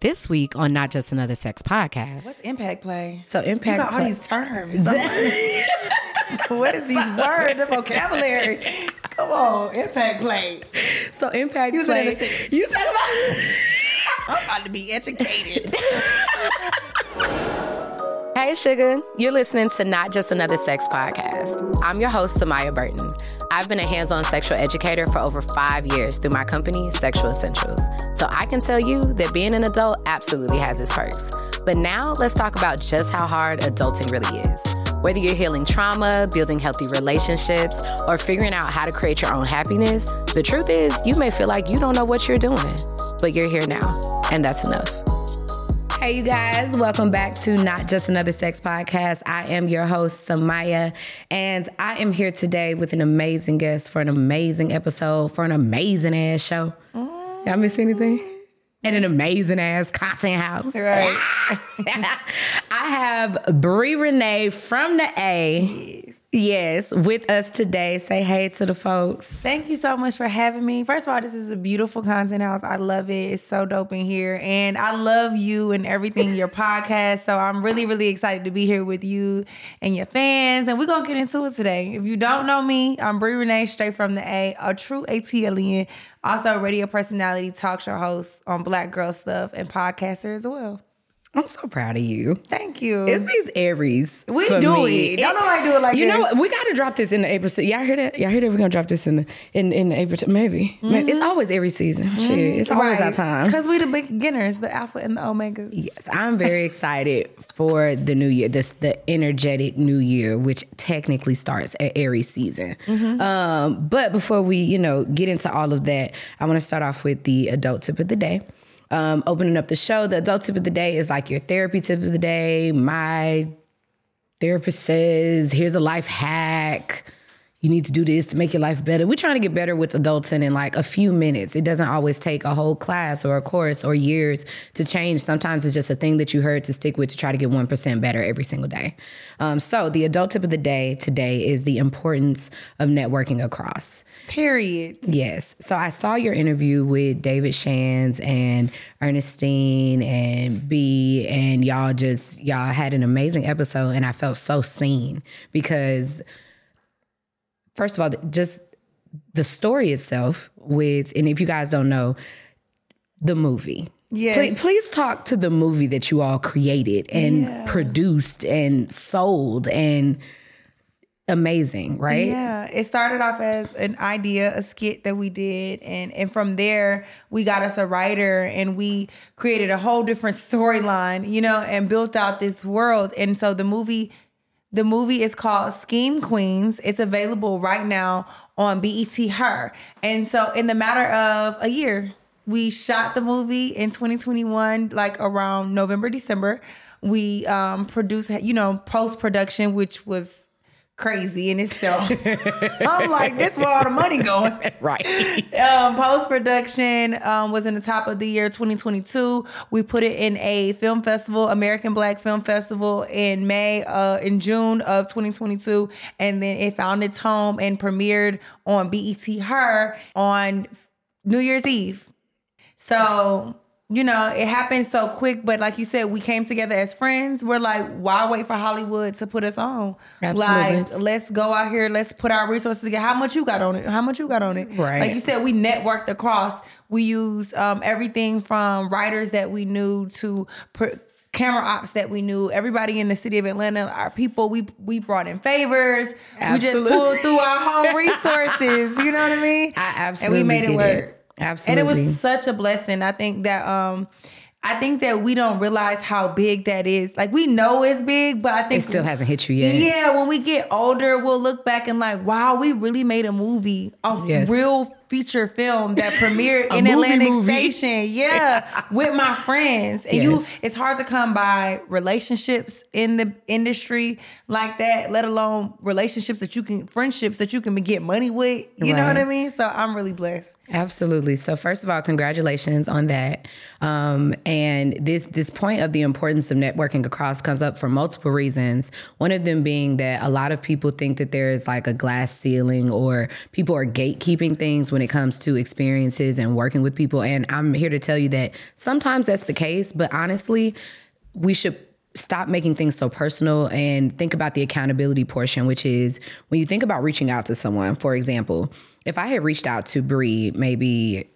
This week on Not Just Another Sex Podcast. What's impact play? So You impact got all play- these terms. what is these words? The vocabulary. Come on, impact play. So impact Use it in play. a sentence. You talk about I'm about to be educated. Hey, Sugar. You're listening to Not Just Another Sex Podcast. I'm your host, Samia Burton. I've been a hands on sexual educator for over five years through my company, Sexual Essentials. So I can tell you that being an adult absolutely has its perks. But now let's talk about just how hard adulting really is. Whether you're healing trauma, building healthy relationships, or figuring out how to create your own happiness, the truth is you may feel like you don't know what you're doing, but you're here now, and that's enough. Hey, you guys, welcome back to Not Just Another Sex Podcast. I am your host, Samia, and I am here today with an amazing guest for an amazing episode, for an amazing ass show. Y'all miss anything? And an amazing ass content house. right. I have Brii Renee from the A. Yes, with us today. Say hey to the folks. Thank you so much for having me. First of all, this is a beautiful content house. I love it. It's so dope in here. And I love you and everything, your podcast. So I'm really, really excited to be here with you and your fans. And we're going to get into it today. If you don't know me, I'm Brii Renee, straight from the A, a true ATLian, also a radio personality, talk show host on Black Girl Stuff, and podcaster as well. I'm so proud of you. Thank you. It's these Aries. We do me. it. Don't nobody do it like you know this. what? We got to drop this in the April. se- Y'all hear that? Y'all hear that? We're gonna drop this in the in in the April. t- Maybe. Maybe. It's always every season. Shit, it's always our time. Because we the beginners, the alpha and the omega. Yes, I'm very excited for the new year. This the energetic new year, which technically starts at Aries season. Um, but before we, you know, get into all of that, I want to start off with the adult tip of the day. Um, opening up the show, the adult tip of the day is like your therapy tip of the day. My therapist says, here's a life hack. You need to do this to make your life better. We're trying to get better with adulting in like a few minutes. It doesn't always take a whole class or a course or years to change. Sometimes it's just a thing that you heard to stick with to try to get 1% better every single day. Um, so, the adult tip of the day today is the importance of networking across. Period. Yes. So I saw your interview with David Shands and Ernestine and B, and y'all just, y'all had an amazing episode, and I felt so seen because, first of all, just the story itself with, and if you guys don't know, the movie. Yes. Please, please talk to the movie that you all created and Yeah. produced and sold and amazing, right? Yeah, it started off as an idea, a skit that we did, and and from there we got us a writer, and we created a whole different storyline, you know, and built out this world. And so the movie, the movie is called Scheme Queens. It's available right now on BET Her, and so in the matter of a year, we shot the movie in 2021, like around November, December. We um produced, you know, post production, which was crazy in itself. I'm like, this where all the money going. Right. Um, Post production um, was in the top of the year 2022. We put it in a film festival, American Black Film Festival, in May, uh, in June of 2022, and then it found its home and premiered on BET Her on New Year's Eve. So, you know, it happened so quick, but like you said, we came together as friends. We're like, why wait for Hollywood to put us on? Absolutely. Like, let's go out here, let's put our resources together. How much you got on it? How much you got on it? Right. Like you said, we networked across. We used um, everything from writers that we knew to pr- camera ops that we knew. Everybody in the city of Atlanta, our people, we we brought in favors. We just pulled through our whole resources. You know what I mean? I absolutely And we made it work. it. Absolutely. And it was such a blessing. I think that um I think that we don't realize how big that is. Like we know it's big, but I think It still hasn't hit you yet. Yeah, when we get older, we'll look back and like, wow, we really made a movie, a Yes. real feature film that premiered in movie Atlantic movie. Station. Yeah, with my friends. And Yes. you, it's hard to come by relationships in the industry like that, let alone relationships that you can, friendships that you can get money with. You know what I mean? So I'm really blessed. Absolutely. So first of all, congratulations on that. Um, and this this point of the importance of networking across comes up for multiple reasons. One of them being that a lot of people think that there is like a glass ceiling or people are gatekeeping things when when it comes to experiences and working with people. And I'm here to tell you that sometimes that's the case, but honestly, we should stop making things so personal and think about the accountability portion, which is when you think about reaching out to someone, for example, if I had reached out to Brii maybe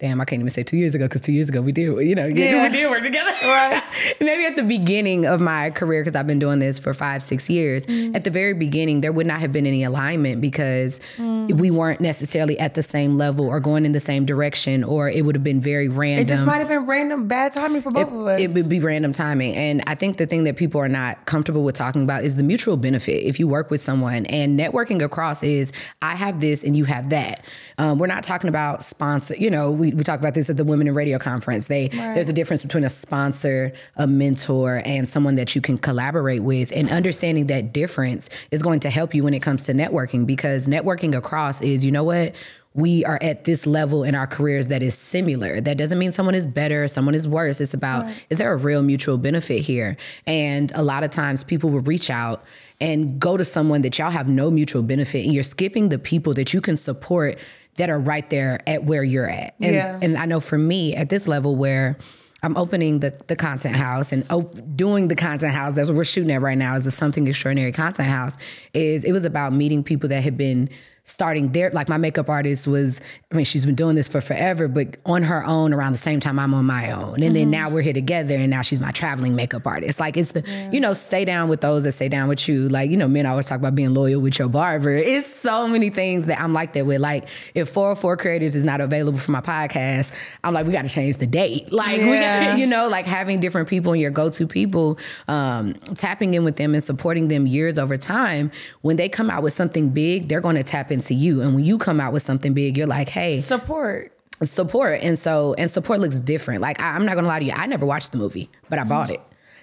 damn, I can't even say two years ago because two years ago we did, you know, yeah. we did work together. Right. Maybe at the beginning of my career, because I've been doing this for five, six years, mm. at the very beginning, there would not have been any alignment because mm. we weren't necessarily at the same level or going in the same direction, or it would have been very random. It just might have been random bad timing for both it, of us. It would be random timing. And I think the thing that people are not comfortable with talking about is the mutual benefit if you work with someone. And networking across is I have this and you have that. Um, we're not talking about sponsor, you know, we, we talk about this at the Women in Radio conference. They right. there's a difference between a sponsor, a mentor, and someone that you can collaborate with. And understanding that difference is going to help you when it comes to networking because networking across is, you know what? we are at this level in our careers that is similar. That doesn't mean someone is better, someone is worse. It's about right. is there a real mutual benefit here? And a lot of times people will reach out and go to someone that y'all have no mutual benefit and you're skipping the people that you can support that are right there at where you're at. And, yeah. and I know for me at this level where I'm opening the, the content house and op- doing the content house. That's what we're shooting at right now is the something extraordinary content house. Is it was about meeting people that had been starting there. Like my makeup artist was, I mean, she's been doing this for forever, but on her own around the same time I'm on my own. And mm-hmm. then now we're here together and now she's my traveling makeup artist. Like it's the, yeah. you know, stay down with those that stay down with you. Like, you know, men always talk about being loyal with your barber. It's so many things that I'm like that with. Like if 404 creators is not available for my podcast, I'm like, we got to change the date. Like, yeah. we got you know, like having different people and your go-to people, um, tapping in with them and supporting them years over time. When they come out with something big, they're going to tap into you. And when you come out with something big, you're like, hey, support. Support. And so, and support looks different. Like, I, am not gonna lie to you, I never watched the movie, but I bought it.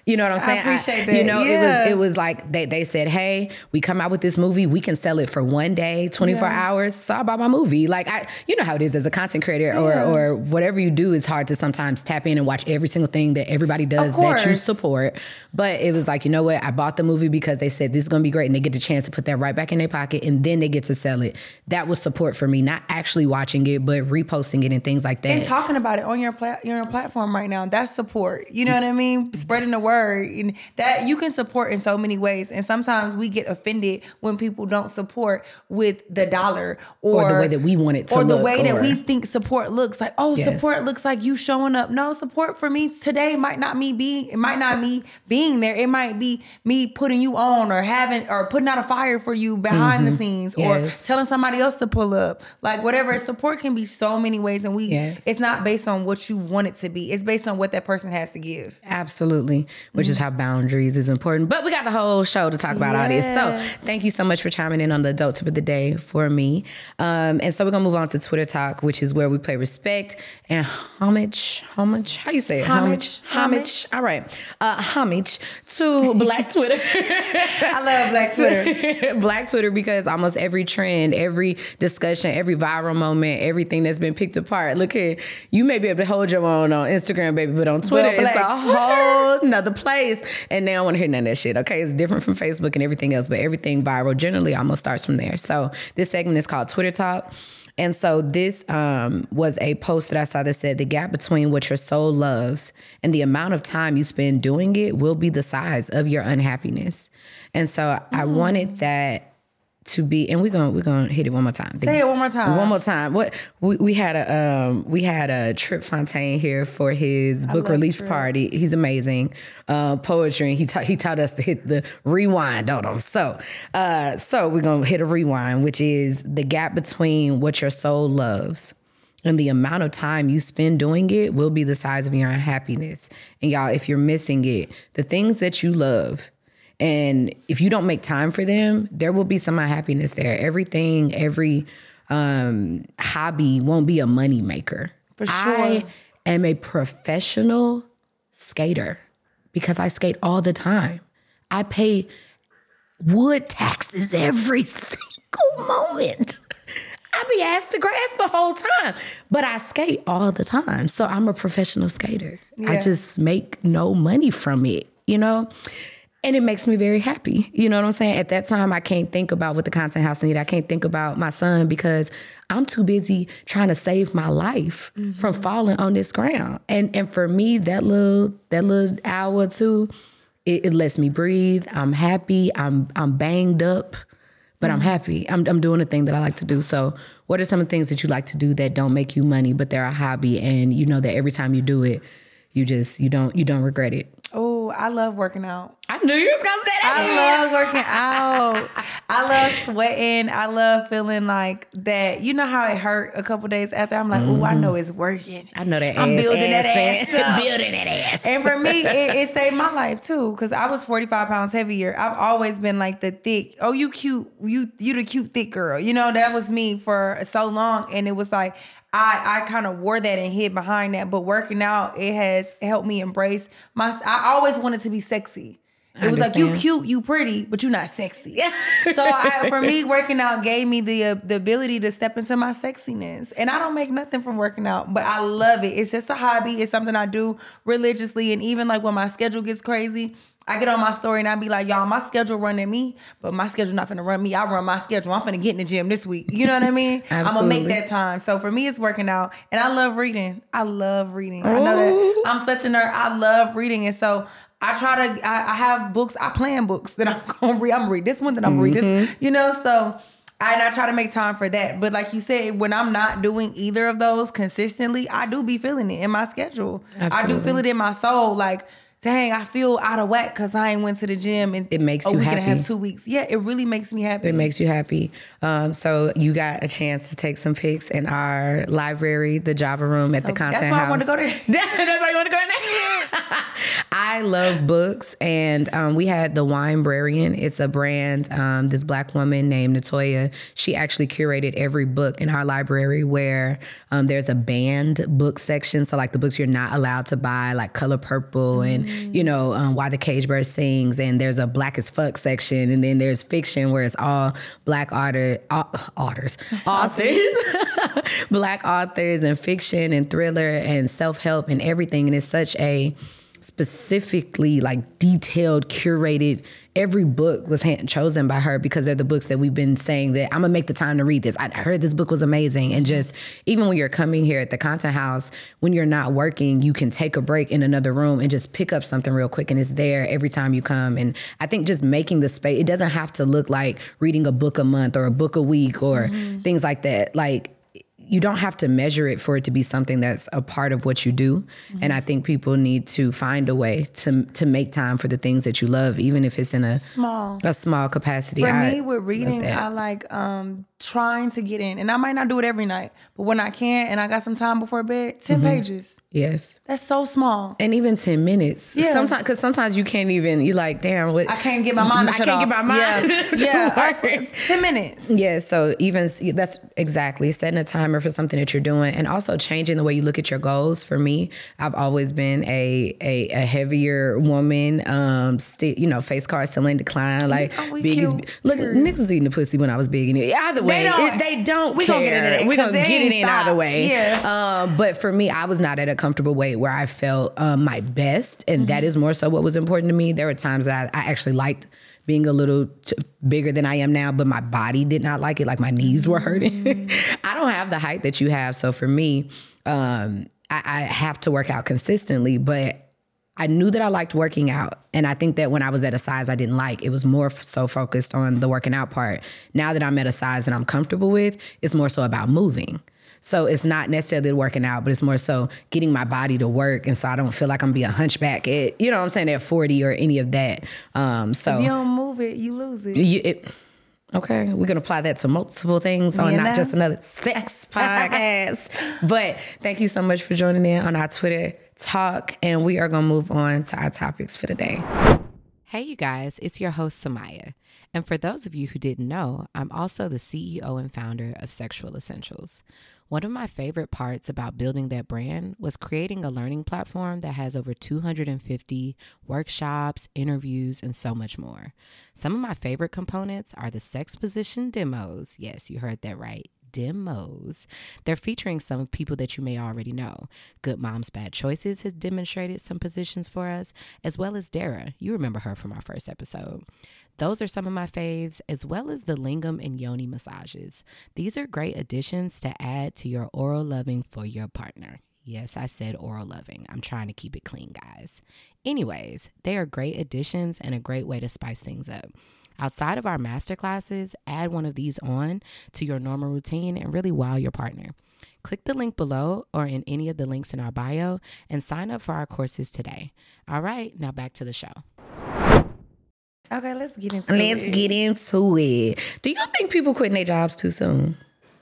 You know what I'm saying? I appreciate that. You know, yeah. it was it was like they they said, "Hey, we come out with this movie. We can sell it for one day, 24 yeah. hours." So I bought my movie. Like I, you know how it is as a content creator yeah. or or whatever you do. It's hard to sometimes tap in and watch every single thing that everybody does that you support. But it was like, you know what? I bought the movie because they said this is gonna be great, and they get the chance to put that right back in their pocket, and then they get to sell it. That was support for me, not actually watching it, but reposting it and things like that, and talking about it on your pla- your platform right now. That's support. You know mm. what I mean? Spreading the word. And that you can support in so many ways. And sometimes we get offended when people don't support with the dollar or, or the way that we want it to or the way or, that we think support looks like. Oh, yes. support looks like you showing up. No, support for me today might not me being it might not me being there. It might be me putting you on or having or putting out a fire for you behind mm-hmm. the scenes yes. or telling somebody else to pull up. Like whatever. Support can be so many ways and we yes. it's not based on what you want it to be. It's based on what that person has to give. Absolutely. Which mm-hmm. is how boundaries is important. But we got the whole show to talk about yes. all this. So thank you so much for chiming in on the adult tip of the day for me. Um, and so we're gonna move on to Twitter talk, which is where we play respect and homage. Homage. How you say it? Homage. Homage. homage. All right. Uh, homage to Black Twitter. I love Black Twitter. Black Twitter because almost every trend, every discussion, every viral moment, everything that's been picked apart. Look here, you may be able to hold your own on Instagram, baby, but on Twitter, it's a whole another place. And now I want to hear none of that shit. Okay, it's different from Facebook and everything else, but everything viral generally almost starts from there. So this segment is called Twitter Talk. And so this um, was a post that I saw that said the gap between what your soul loves and the amount of time you spend doing it will be the size of your unhappiness. And so mm. I wanted that to be and we're gonna we're gonna hit it one more time. Say it one more time. One more time. What we, we had a um we had a Trip Fontaine here for his book release Trip. party. He's amazing. Uh poetry and he taught he taught us to hit the rewind on him. So uh so we're gonna hit a rewind, which is the gap between what your soul loves and the amount of time you spend doing it will be the size of your unhappiness. And y'all, if you're missing it, the things that you love and if you don't make time for them, there will be some unhappiness there. Everything, every um, hobby won't be a money maker. For sure. I am a professional skater because I skate all the time. I pay wood taxes every single moment. I be asked to grass the whole time, but I skate all the time. So I'm a professional skater. Yeah. I just make no money from it, you know? And it makes me very happy. You know what I'm saying? At that time, I can't think about what the content house needed. I can't think about my son because I'm too busy trying to save my life mm-hmm. from falling on this ground. And and for me, that little that little hour or two, it, it lets me breathe. I'm happy. I'm I'm banged up, but mm-hmm. I'm happy. I'm I'm doing the thing that I like to do. So, what are some of the things that you like to do that don't make you money, but they're a hobby, and you know that every time you do it, you just you don't you don't regret it. Oh, I love working out. I knew you was gonna say that. I love working out. I love sweating. I love feeling like that. You know how it hurt a couple days after. I'm like, mm-hmm. oh, I know it's working. I know that. I'm ass, building ass, that ass. building that ass. And for me, it, it saved my life too, because I was 45 pounds heavier. I've always been like the thick. Oh, you cute. You you the cute thick girl. You know that was me for so long, and it was like I I kind of wore that and hid behind that. But working out, it has helped me embrace my. I always wanted to be sexy. It was like you cute, you pretty, but you're not sexy. Yeah. so I, for me, working out gave me the uh, the ability to step into my sexiness, and I don't make nothing from working out, but I love it. It's just a hobby. It's something I do religiously, and even like when my schedule gets crazy, I get on my story and I be like, y'all, my schedule running me, but my schedule not finna run me. I run my schedule. I'm finna get in the gym this week. You know what I mean? I'm gonna make that time. So for me, it's working out, and I love reading. I love reading. I know that I'm such a nerd. I love reading, and so I try to. I, I have books. I plan books that I'm gonna read. I'm gonna read this one. Then I'm gonna read this. Mm-hmm. You know, so. And I try to make time for that. But like you said, when I'm not doing either of those consistently, I do be feeling it in my schedule. Absolutely. I do feel it in my soul. Like dang, I feel out of whack because I ain't went to the gym and it makes you happy. have two weeks. Yeah, it really makes me happy. It makes you happy. Um, so you got a chance to take some pics in our library, the Java room at so the content that's why house. I want to go there. that's why you want to go there. I love books, and um, we had the Winebrarian. It's a brand. Um, this black woman named Natoya. She actually curated every book in our library. Where um, there's a banned book section, so like the books you're not allowed to buy, like Color Purple and mm. you know um, Why the Cage Bird Sings, and there's a Black as Fuck section, and then there's fiction where it's all black author, authors, authors, black authors, and fiction and thriller and self help and everything, and it's such a specifically like detailed curated. Every book was hand chosen by her because they're the books that we've been saying that i'm gonna make the time to read this. I heard this book was amazing. And just even when you're coming here at the content house when you're not working you can take a break in another room and just pick up something real quick and it's there every time you come. And i think just making the space it doesn't have to look like reading a book a month or a book a week or mm-hmm. things like that. Like you don't have to measure it for it to be something that's a part of what you do. Mm-hmm. And I think people need to find a way to to make time for the things that you love, even if it's in a small a small capacity. For I me, with reading, I like um, trying to get in, and I might not do it every night, but when I can, and I got some time before bed, 10 mm-hmm. pages. Yes. That's so small. And even 10 minutes. Yeah. Sometimes, because sometimes you can't even, You're like, damn, what? I can't get my mind I can't off. get my mind. Yeah. yeah. 10 minutes. Yeah. So even, that's exactly setting a timer for something that you're doing and also changing the way you look at your goals. For me, I've always been a a, a heavier woman, um, you know, face card still in decline. Like, oh, big look, niggas was eating the pussy when I was big. And either way, they don't, it, they don't we care. gonna get it in. We gonna get it in either way. Yeah. Um, but for me, I was not at a comfortable weight where I felt um, my best, and mm-hmm. that is more so what was important to me. There were times that I, I actually liked being a little t- bigger than I am now, but my body did not like it. Like my knees were hurting. Mm-hmm. I don't have the height that you have, so for me, um, I, I have to work out consistently, but. I knew that I liked working out. And I think that when I was at a size I didn't like, it was more so focused on the working out part. Now that I'm at a size that I'm comfortable with, it's more so about moving. So it's not necessarily working out, but it's more so getting my body to work. And so I don't feel like I'm gonna be a hunchback at, you know what I'm saying, at 40 or any of that. Um, so if you don't move it, you lose it. You, it okay, we're gonna apply that to multiple things on you not just another sex podcast. but thank you so much for joining in on our Twitter talk. And we are gonna move on to our topics for today. Hey, you guys, it's your host, Samia. And for those of you who didn't know, I'm also the CEO and founder of Sexual Essentials. One of my favorite parts about building that brand was creating a learning platform that has over 250 workshops, interviews, and so much more. Some of my favorite components are the sex position demos. Yes, you heard that right demos. They're featuring some people that you may already know. Good Moms Bad Choices has demonstrated some positions for us, as well as Dara. You remember her from our first episode. Those are some of my faves, as well as the lingam and yoni massages. These are great additions to add to your oral loving for your partner. Yes, I said oral loving. I'm trying to keep it clean, guys. Anyways, they are great additions and a great way to spice things up. Outside of our master classes, add one of these on to your normal routine and really wow your partner. Click the link below or in any of the links in our bio and sign up for our courses today. All right, now back to the show. Okay, let's get into Let's it. get into it. Do you think people quitting their jobs too soon?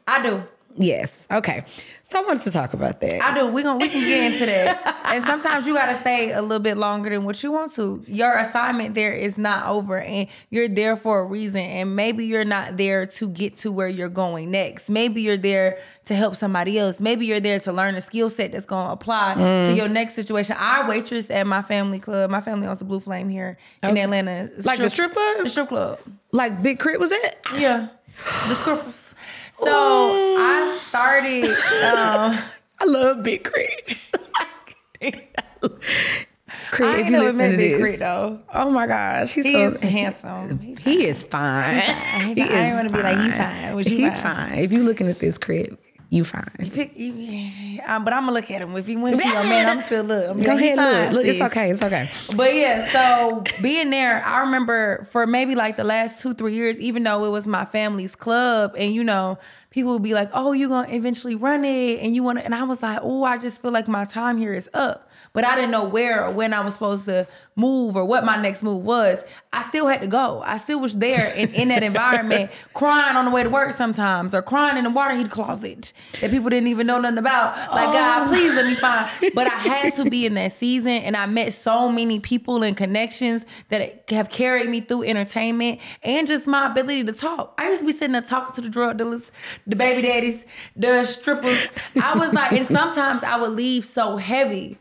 I do. Yes. Okay. So I wanted to talk about that. I do. We gonna we can get into that. and sometimes you gotta stay a little bit longer than what you want to. Your assignment there is not over, and you're there for a reason. And maybe you're not there to get to where you're going next. Maybe you're there to help somebody else. Maybe you're there to learn a skill set that's gonna apply to mm. your next situation. I waitress at my family club. My family owns the Blue Flame here in Atlanta. Like the strip club? The strip club. like Big K.R.I.T. was it? Yeah. The scribbles. So I started um I love Big Crit. Crit, I if you listen to Big this. Crit though. Oh my gosh, he's He so is handsome. He He is fine. I He ain't is wanna be like, you fine. Was you he fine? fine. If you looking at this crib, you fine. Pick, you, um, but I'm gonna look at him. If he went to your man, I'm still look. I'm Go ahead, fine, look. Look, it's okay. It's okay. But yeah, so being there, I remember for maybe like the last two, three years, even though it was my family's club, and you know, people would be like, "Oh, you're gonna eventually run it," and you want to, and I was like, "Oh, I just feel like my time here is up." But I didn't know where or when I was supposed to move or what my next move was. I still had to go. I still was there in, in that environment, crying on the way to work sometimes, or crying in the water heater closet that people didn't even know nothing about. Like, God, oh. please let me find. But I had to be in that season, and I met so many people and connections that have carried me through entertainment and just my ability to talk. I used to be sitting there talking to the drug dealers, the baby daddies, the strippers. I was like, and sometimes I would leave so heavy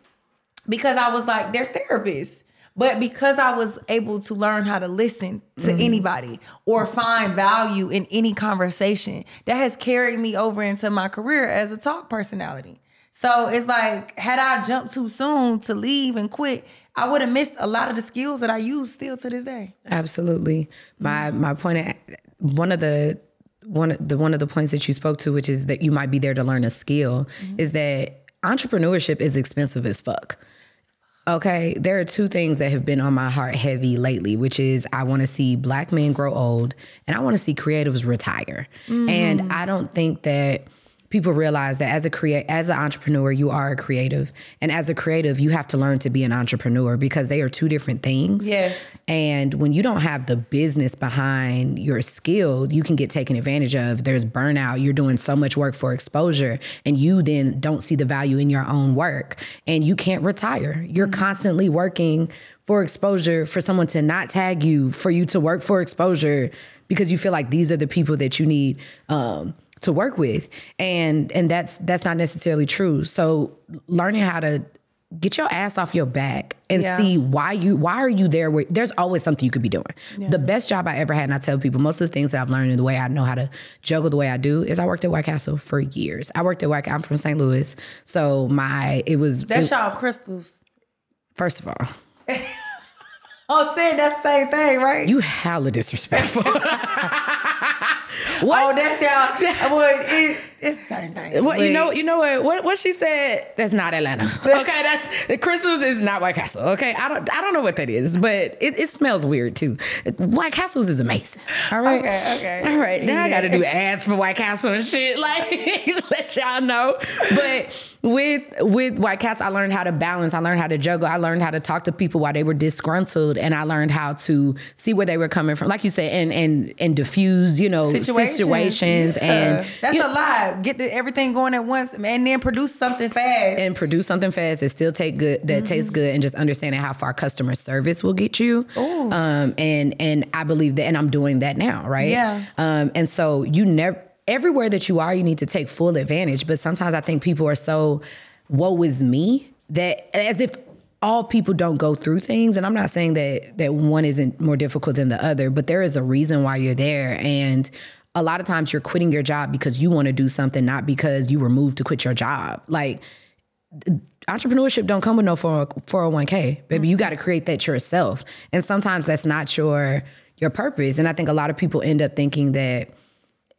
because I was like, they're therapists. But because I was able to learn how to listen to mm-hmm. anybody or find value in any conversation, that has carried me over into my career as a talk personality. So it's like, had I jumped too soon to leave and quit, I would have missed a lot of the skills that I use still to this day. Absolutely. My mm-hmm. my point of, one of the one of the one of the points that you spoke to, which is that you might be there to learn a skill, mm-hmm. is that entrepreneurship is expensive as fuck. Okay, there are two things that have been on my heart heavy lately, which is I want to see black men grow old and I want to see creatives retire. And mm-hmm. I don't think that people realize that as a create as an entrepreneur you are a creative and as a creative you have to learn to be an entrepreneur because they are two different things. Yes. And when you don't have the business behind your skill, you can get taken advantage of. There's burnout. You're doing so much work for exposure, and you then don't see the value in your own work, and you can't retire. You're constantly working for exposure for someone to not tag you, for you to work for exposure because you feel like these are the people that you need. Um, to work with and and that's that's not necessarily true so learning how to get your ass off your back and Yeah. see why you why are you there where there's always something you could be doing the best job i ever had and i tell people most of the things that i've learned in the way i know how to juggle the way i do is i worked at white castle for years i worked at white i'm from st louis so my it was That's it- y'all Krystals. first of all Oh, saying that same thing, right? you hella disrespectful oh, that's y'all. Well, it, it's certain things. What you know? You know what? What what she said? That's not Atlanta. Okay, that's the Krystals is not White Castle. Okay, I don't I don't know what that is, but it, it smells weird too. White Castles is amazing. All right. Okay, okay. All right. Now I got to do ads for White Castle and shit. Like let y'all know. But with with White Castle, I learned how to balance. I learned how to juggle. I learned how to talk to people while they were disgruntled, and I learned how to see where they were coming from, like you said, and and and diffuse, you know, situations, situations, Yeah. and that's you- a Get the, everything going at once and then produce something fast. and produce something fast that still take good that tastes good and just understanding how far customer service will get you. Um and and i believe that and i'm doing that now right? Yeah. um and so you never everywhere that you are you need to take full advantage. But sometimes i think people are so woe is me that as if all people don't go through things. And i'm not saying that that one isn't more difficult than the other but there is a reason why you're there. And a lot of times you're quitting your job because you want to do something, not because you were moved to quit your job. Like entrepreneurship don't come with no 401k. Baby, you got to create that yourself. And sometimes that's not your your purpose. And I think a lot of people end up thinking that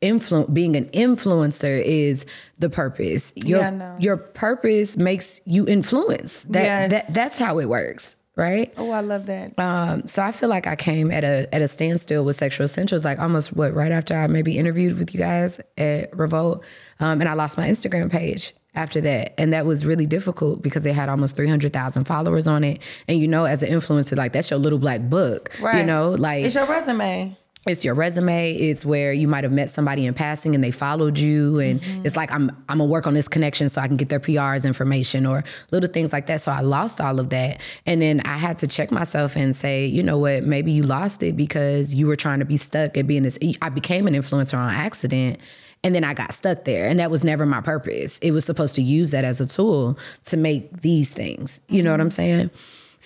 influ- being an influencer is the purpose. Your Yeah, no. your purpose makes you influence. That, Yes. that that's how it works, right? Oh, I love that. Um, so I feel like I came at a at a standstill with sexual essentials, like almost what right after I maybe interviewed with you guys at Revolt, um, and I lost my Instagram page after that, and that was really difficult because it had almost three hundred thousand followers on it, and you know, as an influencer, like that's your little black book, right? you know, like It's your resume. It's your resume it's where you might have met somebody in passing and they followed you and Mm-hmm. it's like i'm i'm gonna work on this connection so i can get their pr's information or little things like that so i lost all of that and then i had to check myself and say you know what maybe you lost it because you were trying to be stuck at being this i became an influencer on accident and then I got stuck there. And that was never my purpose. It was supposed to use that as a tool to make these things. You know what I'm saying?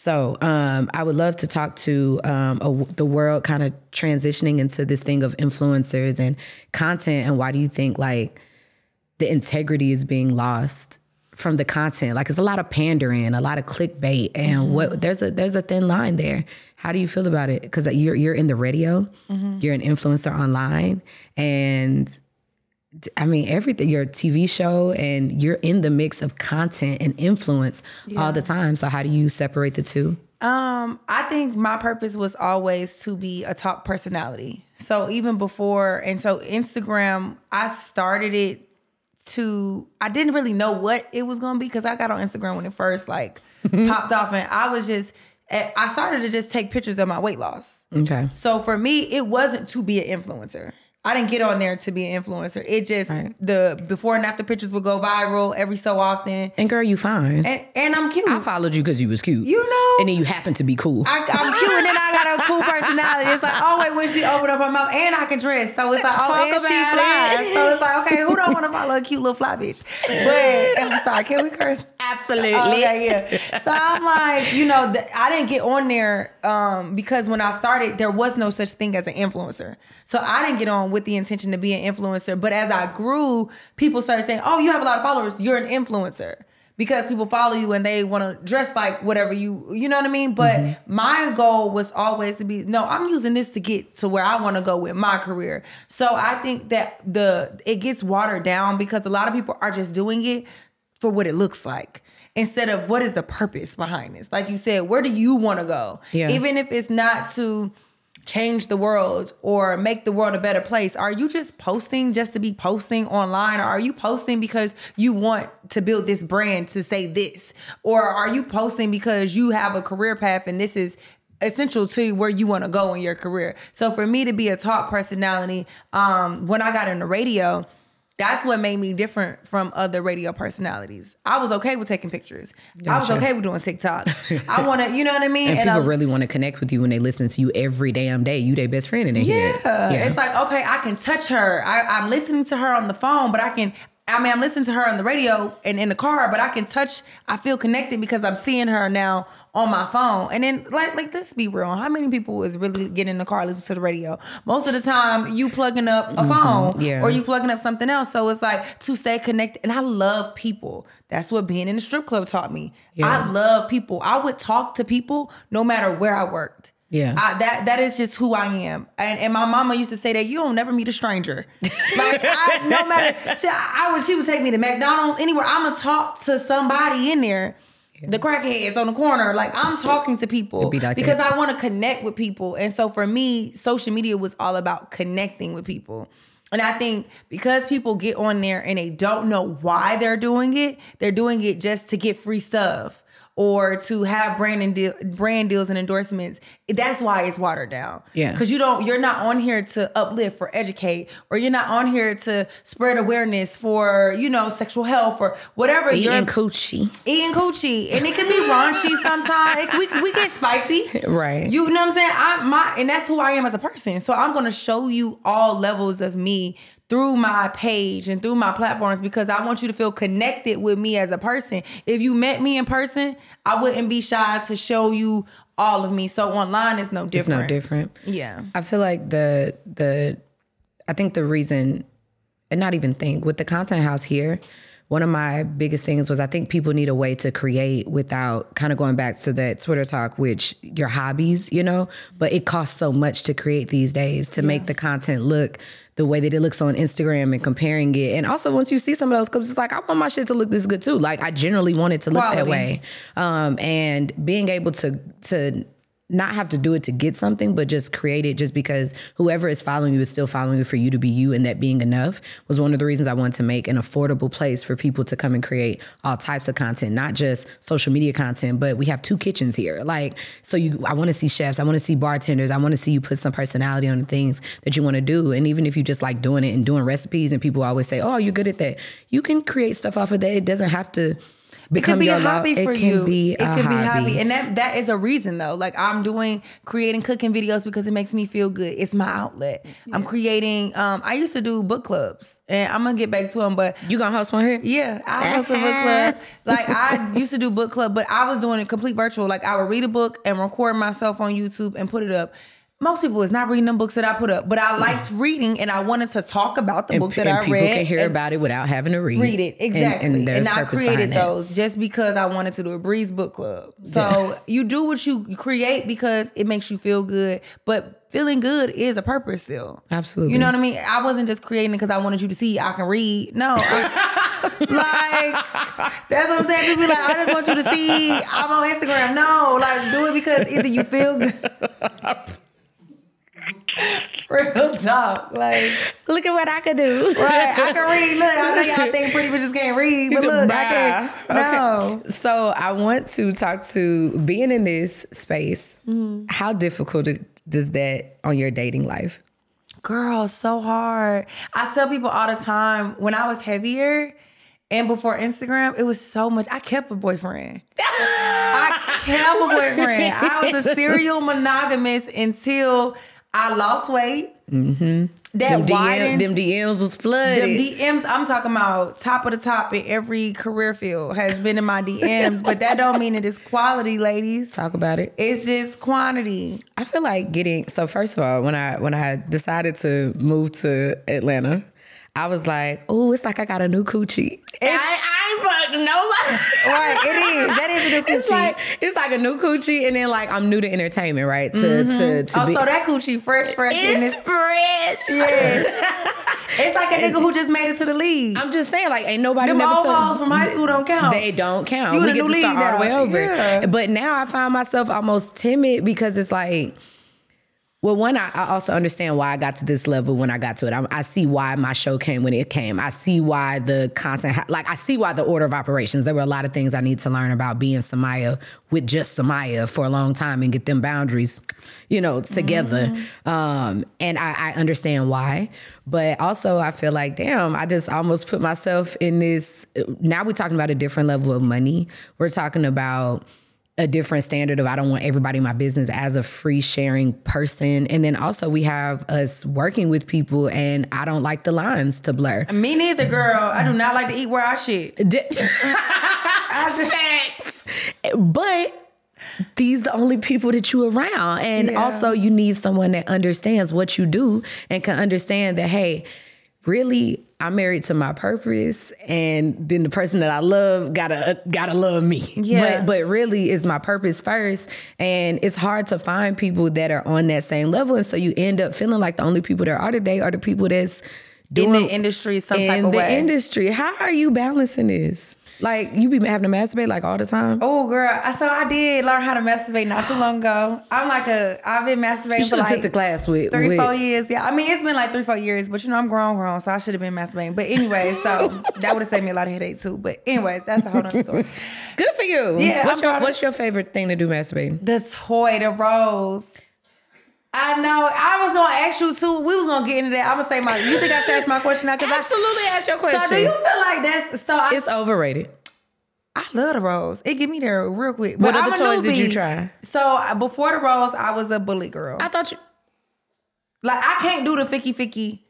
So um, I would love to talk to um, a, the world kind of transitioning into this thing of influencers and content. And why do you think like the integrity is being lost from the content? Like it's a lot of pandering, a lot of clickbait, and what there's a there's a thin line there. How do you feel about it? Because you're you're in the radio, you're an influencer online, and I mean, everything, your TV show, and you're in the mix of content and influence all the time. So, how do you separate the two? Um, I think my purpose was always to be a top personality. So even before, and so Instagram, I started it to. I didn't really know what it was gonna be because I got on Instagram when it first like popped off, and I was just. eh, I started to just take pictures of my weight loss. Okay. So for me, it wasn't to be an influencer. I didn't get on there to be an influencer. It just Right. the before and after pictures would go viral every so often, And girl, you fine. and and I'm cute. I followed you because you was cute. You know. And then you happen to be cool. I, I'm cute and then I got a cool personality. It's like, oh wait, when she open up her mouth and I can dress. So it's like, oh, Talk and she fly. it. So it's like, okay, who don't want to follow a cute little fly bitch? But I'm sorry, can we curse? Absolutely. Oh, yeah, yeah. So I'm like, you know, th- I didn't get on there um, because when I started, there was no such thing as an influencer. So I didn't get on with the intention to be an influencer. But as I grew, people started saying, "Oh, you have a lot of followers. You're an influencer." Because people follow you and they want to dress like whatever you, you know what I mean. But mm-hmm. my goal was always to be, no, I'm using this to get to where I want to go with my career. So I think that the it gets watered down because a lot of people are just doing it for what it looks like instead of what is the purpose behind this. Like you said, where do you want to go? Yeah. Even if it's not to change the world or make the world a better place, are you just posting just to be posting online or are you posting because you want to build this brand to say this? Or are you posting because you have a career path and this is essential to where you want to go in your career. So for me to be a top personality, um, when I got into radio, that's what made me different from other radio personalities. I was okay with taking pictures. I was okay with doing TikToks. I want to, you know what I mean? and people I- really want to connect with you when they listen to you every damn day. You their best friend in their head. yeah. It's like, okay, I can touch her. I, I'm listening to her on the phone, but I can, I mean, I'm listening to her on the radio and in the car, but I can touch, I feel connected because I'm seeing her now on my phone. And then, like, like let's be real. How many people is really getting in the car, listening to the radio? Most of the time, you plugging up a mm-hmm. phone yeah. or you plugging up something else. So it's like to stay connected. And I love people. That's what being in the strip club taught me. Yeah. I love people. I would talk to people no matter where I worked. Yeah. I, that that is just who I am. And and my mama used to say that you don't never meet a stranger. like I, no matter she, I would she would take me to McDonald's anywhere. I'm gonna talk to somebody in there. The crackheads on the corner, like I'm talking to people be like because that. I want to connect with people. And so for me, social media was all about connecting with people. And I think because people get on there and they don't know why they're doing it, they're doing it just to get free stuff or to have brand and deal, brand deals and endorsements. That's why it's watered down. Yeah. Because you don't, you're not on here to uplift or educate, or you're not on here to spread awareness for, you know, sexual health or whatever. Eating you're coochie. eating coochie, and it can be raunchy sometimes. We we get spicy, Right. You know what I'm saying? I my and that's who I am as a person. So I'm gonna show you all levels of me through my page and through my platforms because I want you to feel connected with me as a person. If you met me in person, I wouldn't be shy to show you all of me. So online is no different. It's no different. Yeah. I feel like the the I think the reason, and not even think, with the content house here, one of my biggest things was I think people need a way to create without kind of going back to that Twitter talk, which your hobbies, you know, but it costs so much to create these days to yeah. make the content look the way that it looks on Instagram and comparing it. And also, once you see some of those clips, it's like, I want my shit to look this good too. Like, I generally want it to look Quality. that way. Um, and being able to, to, not have to do it to get something, but just create it just because whoever is following you is still following you for you to be you and that being enough was one of the reasons I wanted to make an affordable place for people to come and create all types of content, not just social media content, but we have two kitchens here. Like, so you I want to see chefs, I want to see bartenders, I want to see you put some personality on the things that you want to do. And even if you just like doing it and doing recipes and people always say, Oh, you're good at that, you can create stuff off of that. It doesn't have to become it can be your a hobby love. for it you. Be it can be a hobby, and that that is a reason though. Like I'm doing creating cooking videos because it makes me feel good. It's my outlet. Yes. I'm creating. Um, I used to do book clubs, and I'm gonna get back to them. But you gonna host one here? Yeah, I host a book club. Like I used to do book club, but I was doing it complete virtual. Like I would read a book and record myself on YouTube and put it up most people is not reading the books that I put up, but I liked reading and I wanted to talk about the and, book that I read. People can hear about it without having to read. Read it exactly, and, and, and I created those just because I wanted to do a Breeze book club. So yeah. you do what you create because it makes you feel good, but feeling good is a purpose still. Absolutely, you know what I mean. I wasn't just creating it because I wanted you to see I can read. No. like that's what I'm saying. People be like, I just want you to see I'm on Instagram. No, like do it because either you feel good. Real talk. Like, look at what I could do. Right. I can read. Look, I know y'all think pretty bitches can't read, but look, I can. No. Okay. So I want to talk to being in this space. Mm-hmm. How difficult does that on your dating life? Girl, so hard. I tell people all the time when I was heavier and before Instagram, it was so much. I kept a boyfriend. I kept a boyfriend. I was a serial monogamous until I lost weight. Mm-hmm. That them, DM, them DMs was flooded. Them DMs, I'm talking about top of the top in every career field has been in my DMs, but that don't mean it is quality, ladies. Talk about it. It's just quantity. I feel like getting so first of all, when I when I decided to move to Atlanta, I was like, oh, it's like I got a new coochie. I, I ain't fucked nobody. right, it is. That is a new coochie. It's like it's like a new coochie, and then like I'm new to entertainment, right? To mm-hmm. to, to oh, be, so that coochie fresh, fresh. It's, it's fresh. Yes. it's like a nigga who just made it to the league. I'm just saying, like, ain't nobody Them never old told, from high school don't count. They don't count. You we get to start all the way over. Yeah. But now I find myself almost timid because it's like well, one, I, I, also understand why I got to this level when I got to it. I, I, see why my show came when it came. I see why the content, like, I see why the order of operations. There were a lot of things I need to learn about being Samia with just Samia for a long time and get them boundaries, you know, together. Mm-hmm. Um, and I, I understand why. But also, I feel like, damn, I just almost put myself in this. Now we're talking about a different level of money. We're talking about, a different standard of I don't want everybody in my business as a free sharing person. And then also we have us working with people and I don't like the lines to blur. Me neither, girl. I do not like to eat where I shit. Facts. But these the only people that you around. And yeah. also you need someone that understands what you do and can understand that, hey, really I'm married to my purpose, and then the person that I love gotta gotta love me. Yeah. But but really, it's my purpose first, and it's hard to find people that are on that same level, and so you end up feeling like the only people that are today are the people that's doing in the industry some type of way. In the industry, how are you balancing this? Like you be having to masturbate like all the time. Oh, girl. So I did learn how to masturbate not too long ago. I'm like a. I've been masturbating. You should have like took the class with three, with. four years. Yeah, I mean it's been like three, four years, but you know I'm grown, grown, so I should have been masturbating. But anyway, so that would have saved me a lot of headache too. But anyways, that's a whole other story. Good for you. Yeah. What's your What's your favorite thing to do masturbating? The toy, the rose. I know. I was gonna ask you too. We was gonna get into that. I'm gonna say my. You think I should ask my question now? Cause absolutely I, ask your question. So do you feel like that's so? I, it's overrated. I love the rose. It get me there real quick. But what other toys did you try? So uh, before the rose, I was a bully girl. I thought you like I can't do the ficky ficky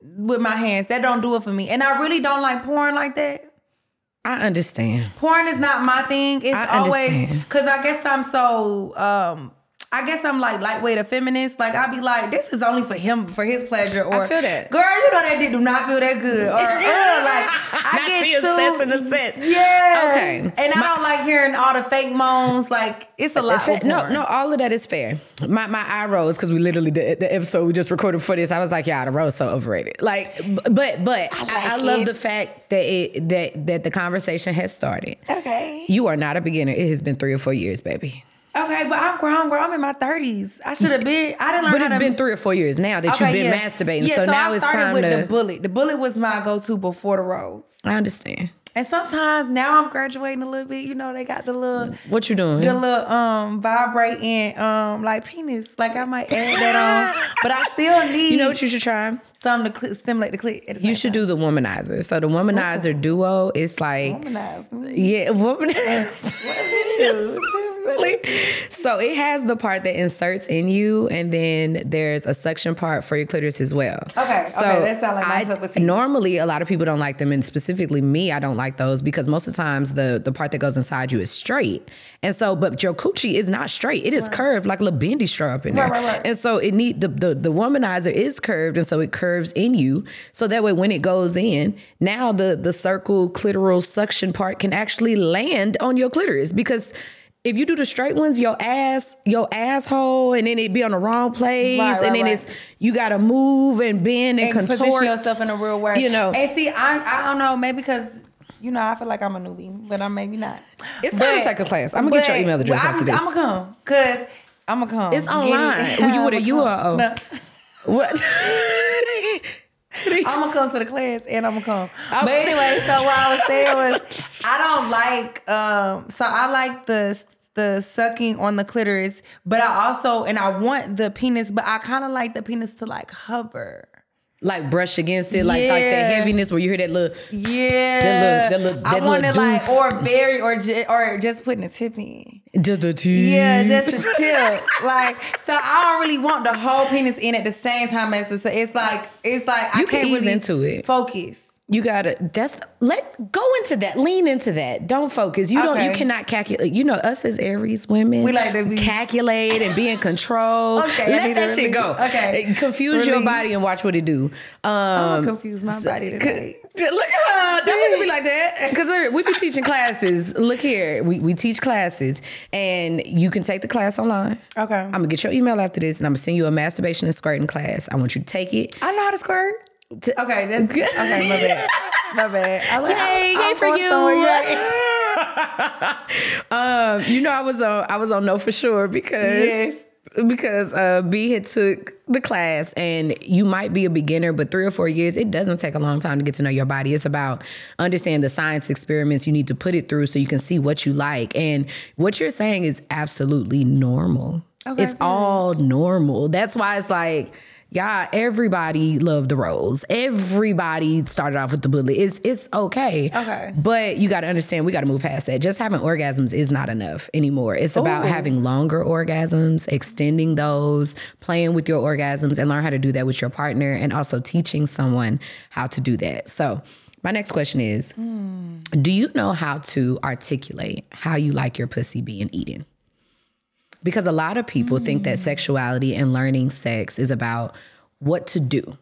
with my hands. That don't do it for me. And I really don't like porn like that. I understand. Porn is not my thing. It's always because I guess I'm so um I guess I'm like lightweight a feminist. Like I'd be like, this is only for him for his pleasure. Or feel that. girl, you know that dick do not feel that good. Or, or like I Not get too assessing the sense. Yeah. Okay. And I don't like hearing all the fake moans. Like it's a lot. Fa- no, no, all of that is fair. My my eye rose because we literally did the episode we just recorded for this. I was like, yeah, the rose so overrated. Like, but but I, I like love the fact that it that that the conversation has started. Okay. You are not a beginner. It has been three or four years, baby. Okay, but I'm grown, girl. I'm in my 30s. I should have been. I didn't learn But it's to been three or four years now that you've been masturbating. Yeah, so, now I it's started time with to. the bullet. The bullet was my go-to before the rose. I understand. And sometimes now I'm graduating a little bit. You know, they got the little What you doing? the little um vibrating um like penis. Like I might add that on, but I still need you know what you should try? something to cl- stimulate the clit. You should do the womanizer. So the womanizer duo It's like time. Womanize. Yeah, womanizer. so it has the part that inserts in you, and then there's a suction part for your clitoris as well. Okay, so okay, that sound like my I- cup of tea. Normally, a lot of people don't like them, and specifically me, I don't like those because most of the times the the part that goes inside you is straight, and so but your coochie is not straight; it is curved like a little bendy straw up in there, Right, right, right. and so it need the, the the womanizer is curved, and so it curves in you, so that way when it goes in, now the the circle clitoral suction part can actually land on your clitoris because. If you do the straight ones, your ass, your asshole, and then it be on the wrong place, Right, right, and then right. it's you gotta move and bend and, and contort yourself in a real way. You know, and see, I I don't know, maybe because you know I feel like I'm a newbie, but I'm maybe not. It's time to take a class. I'ma get your email address I'm, after this. I'm gonna come because I'm gonna come. It's online. it. You with a U or. O? No. what? I'm gonna come to the class and I'm gonna come. But anyway, so what I was saying was I don't like um so I like the the sucking on the clitoris, but I also and I want the penis, but I kind of like the penis to like hover. Like brush against it, like like Yeah. that heaviness where you hear that little. Yeah, That little- that little- I that want it like or very or ju- or just putting a tip in. Just a tip, Yeah, just a tip. like so, I don't really want the whole penis in at the same time as the. So it's like it's like I can can't ease really into it. Focus. You gotta that's let go into that. Lean into that. Don't focus. You don't you cannot calculate. You know, us as Aries women, We like to be- calculate and be in control. Okay, let that shit go. Okay. Confuse your body and watch what it do. Um I'm gonna confuse my body tonight. Look at her. That wouldn't be like that. Because we be teaching classes. Look here. We, we teach classes. And you can take the class online. Okay. I'm going to get your email after this and I'm going to send you a masturbation and squirting class. I want you to take it. I know how to squirt. To- Okay, that's good. okay. My bad. My bad. I like, Yay, I'm yay for you. Um, you know, I was on I was on no for sure because Yes. because uh, B had took the class, and you might be a beginner, but three or four years it doesn't take a long time to get to know your body. It's about understanding the science experiments you need to put it through so you can see what you like, and what you're saying is absolutely normal. Okay, it's all normal. That's why it's like. Yeah, everybody loved the rose. Everybody started off with the bullet. It's it's okay. Okay. But you got to understand, we got to move past that. Just having orgasms is not enough anymore. It's about having longer orgasms, extending those, playing with your orgasms, and learn how to do that with your partner, and also teaching someone how to do that. So, my next question is hmm. Do you know how to articulate how you like your pussy being eaten? Because a lot of people think that mm. sexuality and learning sex is about what to do.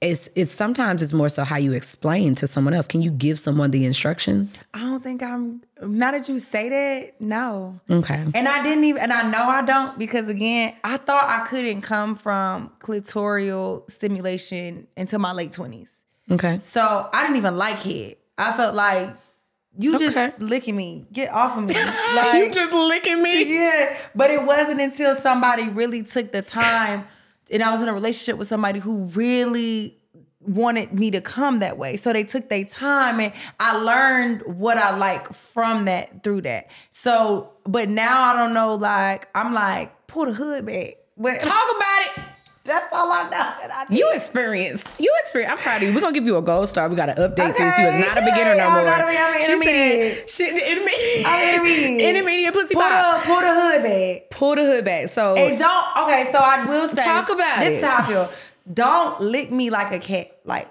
It's it's sometimes it's more so how you explain to someone else. Can you give someone the instructions? I don't think I'm. Now that you say that, no. Okay. And I didn't even, and I know I don't because again, I thought I couldn't come from clitoral stimulation until my late twenties. Okay. So I didn't even like it. I felt like you Okay. just licking me. Get off of me. Like just licking me. yeah. But it wasn't until somebody really took the time and I was in a relationship with somebody who really wanted me to come that way. So they took their time and I learned what I like from that through that. So, but now I don't know, like, I'm like, pull the hood back. But Talk about it. That's all I know that I. You experienced. You experienced. I'm proud of you. We're gonna give you a gold star. We gotta update this. You is Okay. not a beginner no more. not a I'm an she intermediate. said, "Shit, intermediate. I'm intermediate. intermediate pussy pull pop. the, pull the hood back. Pull the hood back. So And don't okay, so I will say Talk about this it. is how I feel. Don't lick me like a cat. Like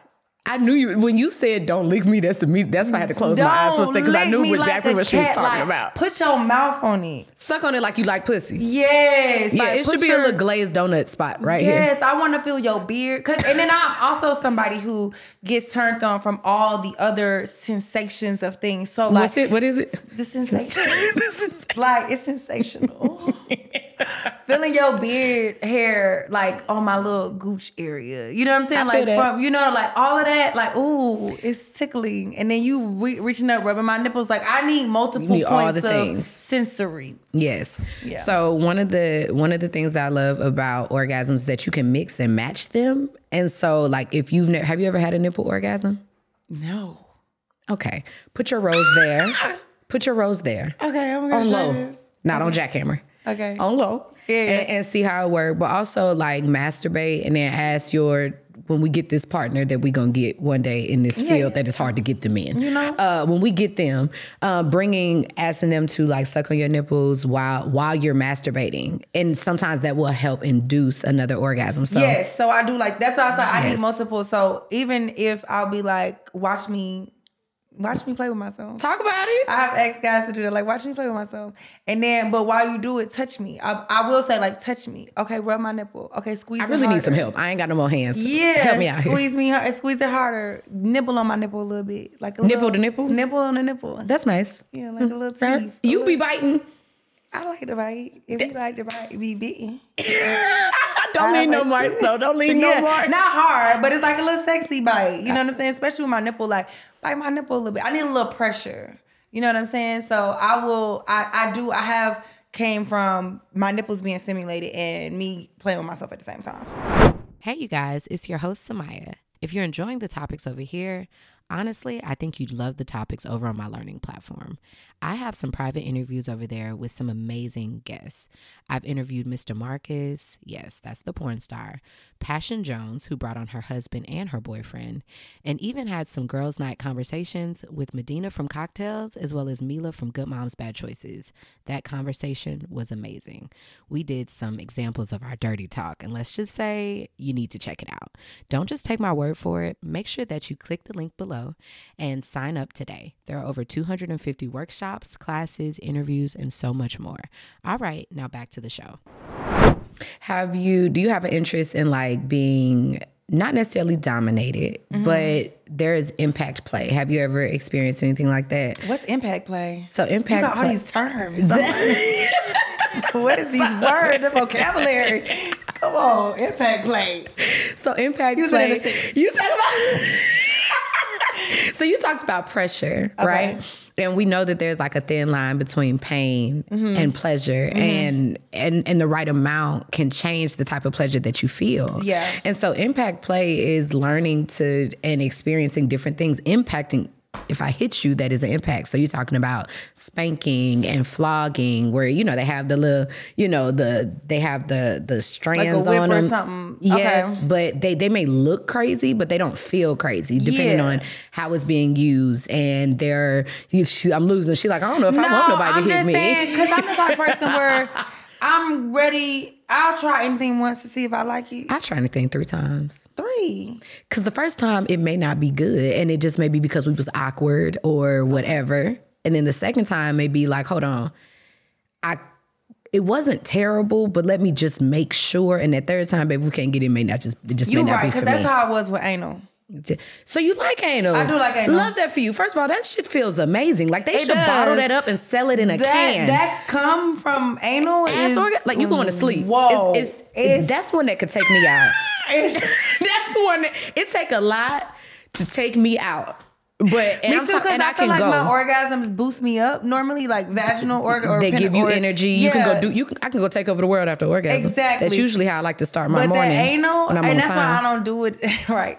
I knew you when you said "Don't lick me." That's the me. That's why I had to close my eyes for a second because I knew exactly like what she was talking like, about. Put your mouth on it. Suck on it like you like pussy. Yes. Yeah, like, it should be your- a little glazed donut spot right here. Yes, I want to feel your beard. Cause and then I'm also somebody who gets turned on from all the other sensations of things. So like What's it? What is it? the sensation, like it's sensational. Feeling your beard hair like on my little gooch area. You know what I'm saying? I Like from you know like all of that. Like ooh, it's tickling. And then you re- reaching up, rubbing my nipples. Like I need multiple need all points the of things. sensory. Yes. Yeah. So one of the one of the things I love about orgasms that you can mix and match them. And so like if you've ne- have you ever had a nipple orgasm? No. Okay. Put your rose there. Put your rose there. Okay, I'm gonna On try low. this. Not on jackhammer. Okay. On low. Yeah, yeah. And, and see how it works. But also like masturbate and then ask your when we get this partner that we gonna get one day in this field that is hard to get them in. You know? uh, when we get them, uh, bringing asking them to like suck on your nipples while while you're masturbating, and sometimes that will help induce another orgasm. So Yes, so I do like that's why I said I Yes. need multiple. So even if I'll be like, watch me, watch me play with myself. talk about it. I have ex guys to do that, like watch me play with myself, and then but while you do it, touch me. I, I will say like touch me. Okay, rub my nipple. Okay, squeeze. I really need some help. I ain't got no more hands. Yeah, help me out here. Squeeze me, hard, squeeze it harder. Nibble on my nipple a little bit, like a Nipple little, to nipple? nipple on the nipple. That's nice. yeah, like a little mm-hmm. Right? teeth. You be biting. I like to bite. If you like to bite, be bitten. Don't leave no marks though. Don't leave yeah, no marks. not hard, but it's like a little sexy bite. You know what I'm saying? Especially with my nipple, like bite my nipple a little bit. I need a little pressure. You know what I'm saying? So I will. I I do. I have came from my nipples being stimulated and me playing with myself at the same time. Hey, you guys, it's your host, Samia. If you're enjoying the topics over here, honestly, I think you'd love the topics over on my learning platform. I have some private interviews over there with some amazing guests. I've interviewed Mr. Marcus, yes, that's the porn star, Passion Jones, who brought on her husband and her boyfriend, and even had some girls' night conversations with Medina from Cocktails as well as Milah from Good Moms Bad Choices. That conversation was amazing. We did some examples of our dirty talk, and let's just say you need to check it out. Don't just take my word for it. Make sure that you click the link below and sign up today. There are over 250 workshops, classes, interviews, and so much more. All right, now back to the show. Have you, do you have an interest in like being not necessarily dominated, mm-hmm. but there is impact play? Have you ever experienced anything like that? What's impact play? So You impact got all play. these terms. what is these words? The vocabulary. Come on, impact play. So impact You said play. it in a sentence. You said about. so you talked about pressure, right? And we know that there's like a thin line between pain Mm-hmm. and pleasure, and and and the right amount can change the type of pleasure that you feel. Yeah. And so impact play is learning to and experiencing different things, impacting. If I hit you, that is an impact. So you're talking about spanking and flogging, where you know they have the little, you know, the they have the the strands whip on or them. something. Yes, Okay. but they they may look crazy, but they don't feel crazy depending Yeah. on how it's being used. And they're, she, I'm losing. She's like, I don't know if I want nobody I'm to hit me. because I'm the type of person where I'm ready. I'll try anything once to see if I like it. I try anything three times. Three. Cause the first time it may not be good, and it just may be because we was awkward or whatever. And then the second time may be like, hold on, I. It wasn't terrible, but let me just make sure. And that third time, baby, we can't get it. May not just it just You may not right, be because for that's me. how I was with anal. So you like anal? I do like anal. Love that for you. First of all, that shit feels amazing. Like they It should bottle that up and sell it in a That can. that come from anal Ass is organ, like you going to sleep. Whoa, It's, it's, It's- that's one that could take me out. that's one. That, it take a lot to take me out. But and Me I'm too, because I, I feel like go. my orgasms boost me up. Normally, like vaginal organ or they pen- give you or- energy. You can Yeah. go do. You can, I can go take over the world after orgasm. Exactly. That's usually how I like to start my But mornings anal, when I'm and on that's why I don't do it right.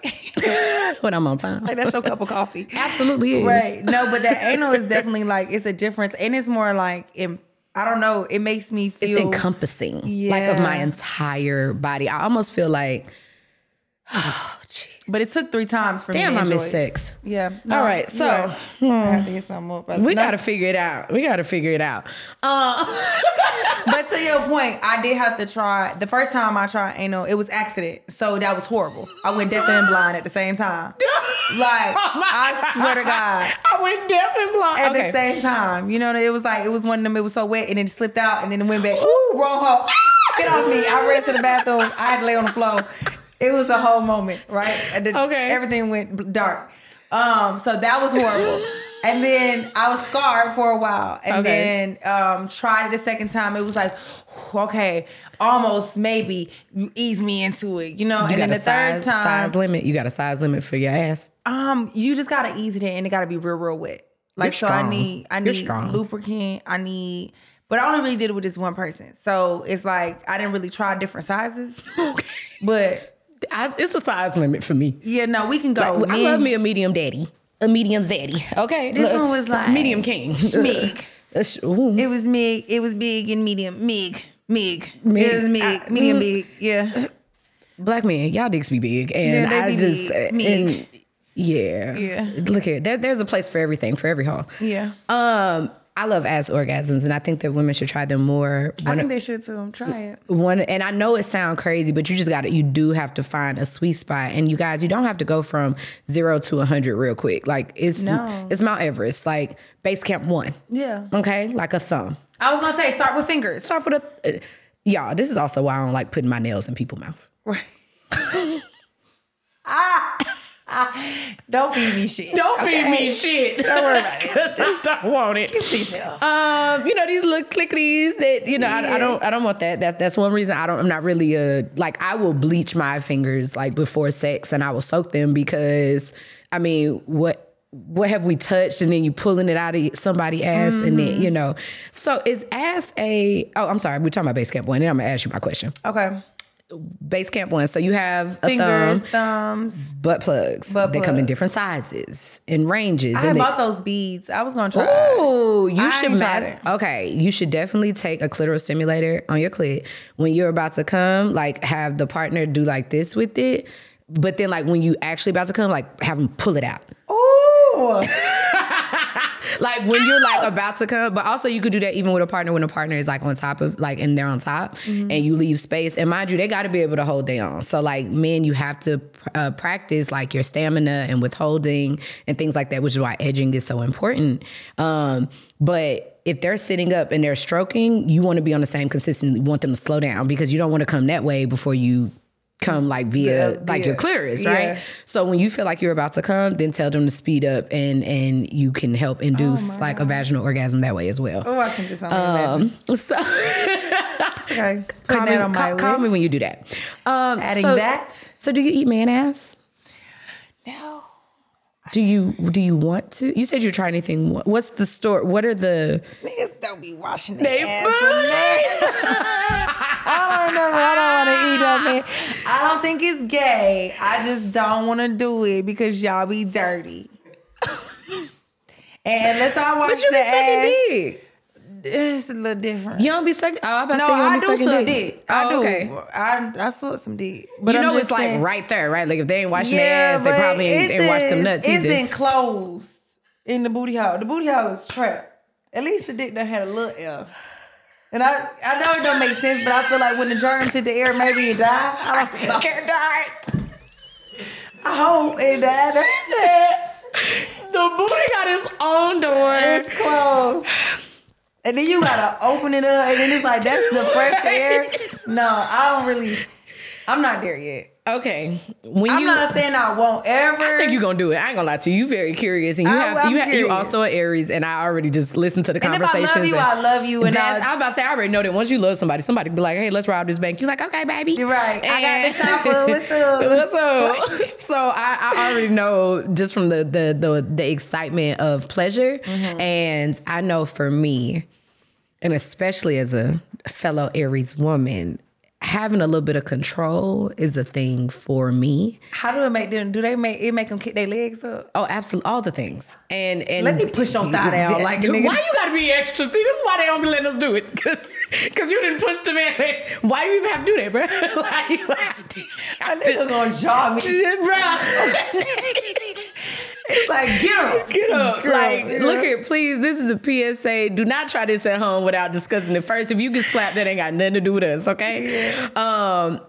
when I'm on time. like that's your cup of coffee. Absolutely is. Right. No, but that anal is definitely like it's a difference, and it's more like im- I don't know. It makes me feel It's encompassing, like of my entire body. I almost feel like. But it took three times for Damn, me. Damn, I miss it. sex. Yeah. All right, so- I have to get something up. We No, got to figure it out. We got to figure it out. Uh, but to your point, I did have to try. The first time I tried anal, it was accident, so that was horrible. I went deaf and blind at the same time. Like Oh I swear to God. I went deaf and blind. At okay. the same time, you know, it was like it was one of them. It was so wet, and then it slipped out, and then it went back. Ooh, wrong hole! Ah, Get off me! I ran to the bathroom. I had to lay on the floor. It was a whole moment, right? And then Okay. Everything went dark. Um, so that was horrible. And then I was scarred for a while, and Okay. then um, tried it a second time. It was like, okay, almost maybe you ease me into it, you know. You and then the third size, time, size limit. You got a size limit for your ass. um, you just gotta ease it in, and it gotta be real, real wet. Like You're so, I need, I need strong. lubricant. I need, but I only really did it with this one person, so it's like I didn't really try different sizes. okay. But I, it's a size limit for me. yeah, no, we can go. I love me a medium daddy, a medium zaddy. Okay, This Look, one was like medium king. ooh. It was mig. It was big and medium. Mig. Mig. Mig. It was mig. Uh, medium mm. big. Yeah. Black men, y'all dicks be big, and Yeah, I just big. Me. and yeah, Yeah. Look here, there, there's a place for everything for every hall. Yeah. Um, I love ass orgasms, and I think that women should try them more. I think they should too. Try it. one, and I know it sounds crazy, but you just got to, you do have to find a sweet spot. And you guys, you don't have to go from zero to a hundred real quick. Like it's No. it's Mount Everest, like base camp one. Yeah. Okay, like a thumb. I was gonna say start with fingers. Start with a. Uh, y'all, this is also why I don't like putting my nails in people's mouth. Right. don't feed me shit. Don't okay? feed me shit. Don't worry about it. I don't want it. Um, you know these little clickities that you know I, I don't I don't want that. That that's one reason I don't. I'm not really a like I will bleach my fingers like before sex and I will soak them because I mean what what have we touched and then you pulling it out of somebody ass and then you know so is ass a oh I'm sorry we're talking about base camp one and I'm gonna ask you my question Okay. Base camp one so you have a Fingers, thumb thumbs. butt plugs Butt they come in different sizes and ranges I and they- bought those beads. I was gonna try. Ooh, you I should ain't ma- Okay, you should definitely take a clitoral stimulator on your clit when you're about to come. Like, have the partner do like this with it, but then like when you actually about to come, like have them pull it out. Ooh. Like when you're like about to come, but also you could do that even with a partner when a partner is like on top of like and they're on top Mm-hmm. and you leave space. And mind you, they got to be able to hold their own. So like men, you have to uh, practice like your stamina and withholding and things like that, which is why edging is so important. Um, but if they're sitting up and they're stroking, you want to be on the same consistency. You want them to slow down because you don't want to come that way before you come like via The- like your Yeah. right? So when you feel like you're about to come, then tell them to speed up and and you can help induce like a vaginal orgasm that way as well. Oh, I can just only imagine. Um, so Okay. Call me, on my call, call me when you do that. Um, Adding so, that. So do you eat man ass? No. Do you do you want to? You said you're trying anything. What's the store? What are the? Niggas don't be washing They their ass. I don't know. I don't want to eat up, man. I don't think it's gay. I just don't want to do it because y'all be dirty. and let's all wash But you the be sucking ass. dick. It's a little different. You don't be sucking. Oh, I about to no, say you don't I be do sucking suck dick. dick. I Oh, do. Okay. I I suck some dick. But you know just it's like right there, right? Like if they ain't washing Yeah, their ass, they probably ain't, it ain't washed them nuts It's either. enclosed in the booty hole. The booty hole is trapped. At least the dick done had a little air. And I, I know it don't make sense, but I feel like when the germs hit the air, maybe it died. I don't know. Die. I hope it died. She said the booty got its own door. It's closed. And then you gotta open it up, and then it's like that's the fresh air. No, I don't really. I'm not there yet. Okay. When I'm you not saying I won't ever. I think you're gonna do it. I ain't gonna lie to you. You very curious, and you I- have I'm you ha- you also an Aries, and I already just listened to the and if I love you, and I love you, and that's, I was about to say, I already know that once you love somebody, somebody be like, "Hey, let's rob this bank." You're like, "Okay, baby." You're right. I got the And- chopper. What's up? What's up? so I, I already know just from the the the, the excitement of pleasure, Mm-hmm. and I know for me, and especially as a fellow Aries woman, having a little bit of control is a thing for me. How do it make them? Do they make it make them kick their legs up? Oh, absolutely, all the things. And and Let me push your thigh down like Dude, why you gotta be extra? See, this is why they don't be letting us do it, cause, cause you didn't push the man. Why do you even have to do that, bro? you have to? A nigga gonna jaw me. Shit, bro. It's like get up, Get up. Girl, like, yeah. look here, please. This is a PSA. Do not try this at home without discussing it first. If you get slapped, that ain't got nothing to do with us, okay? Um,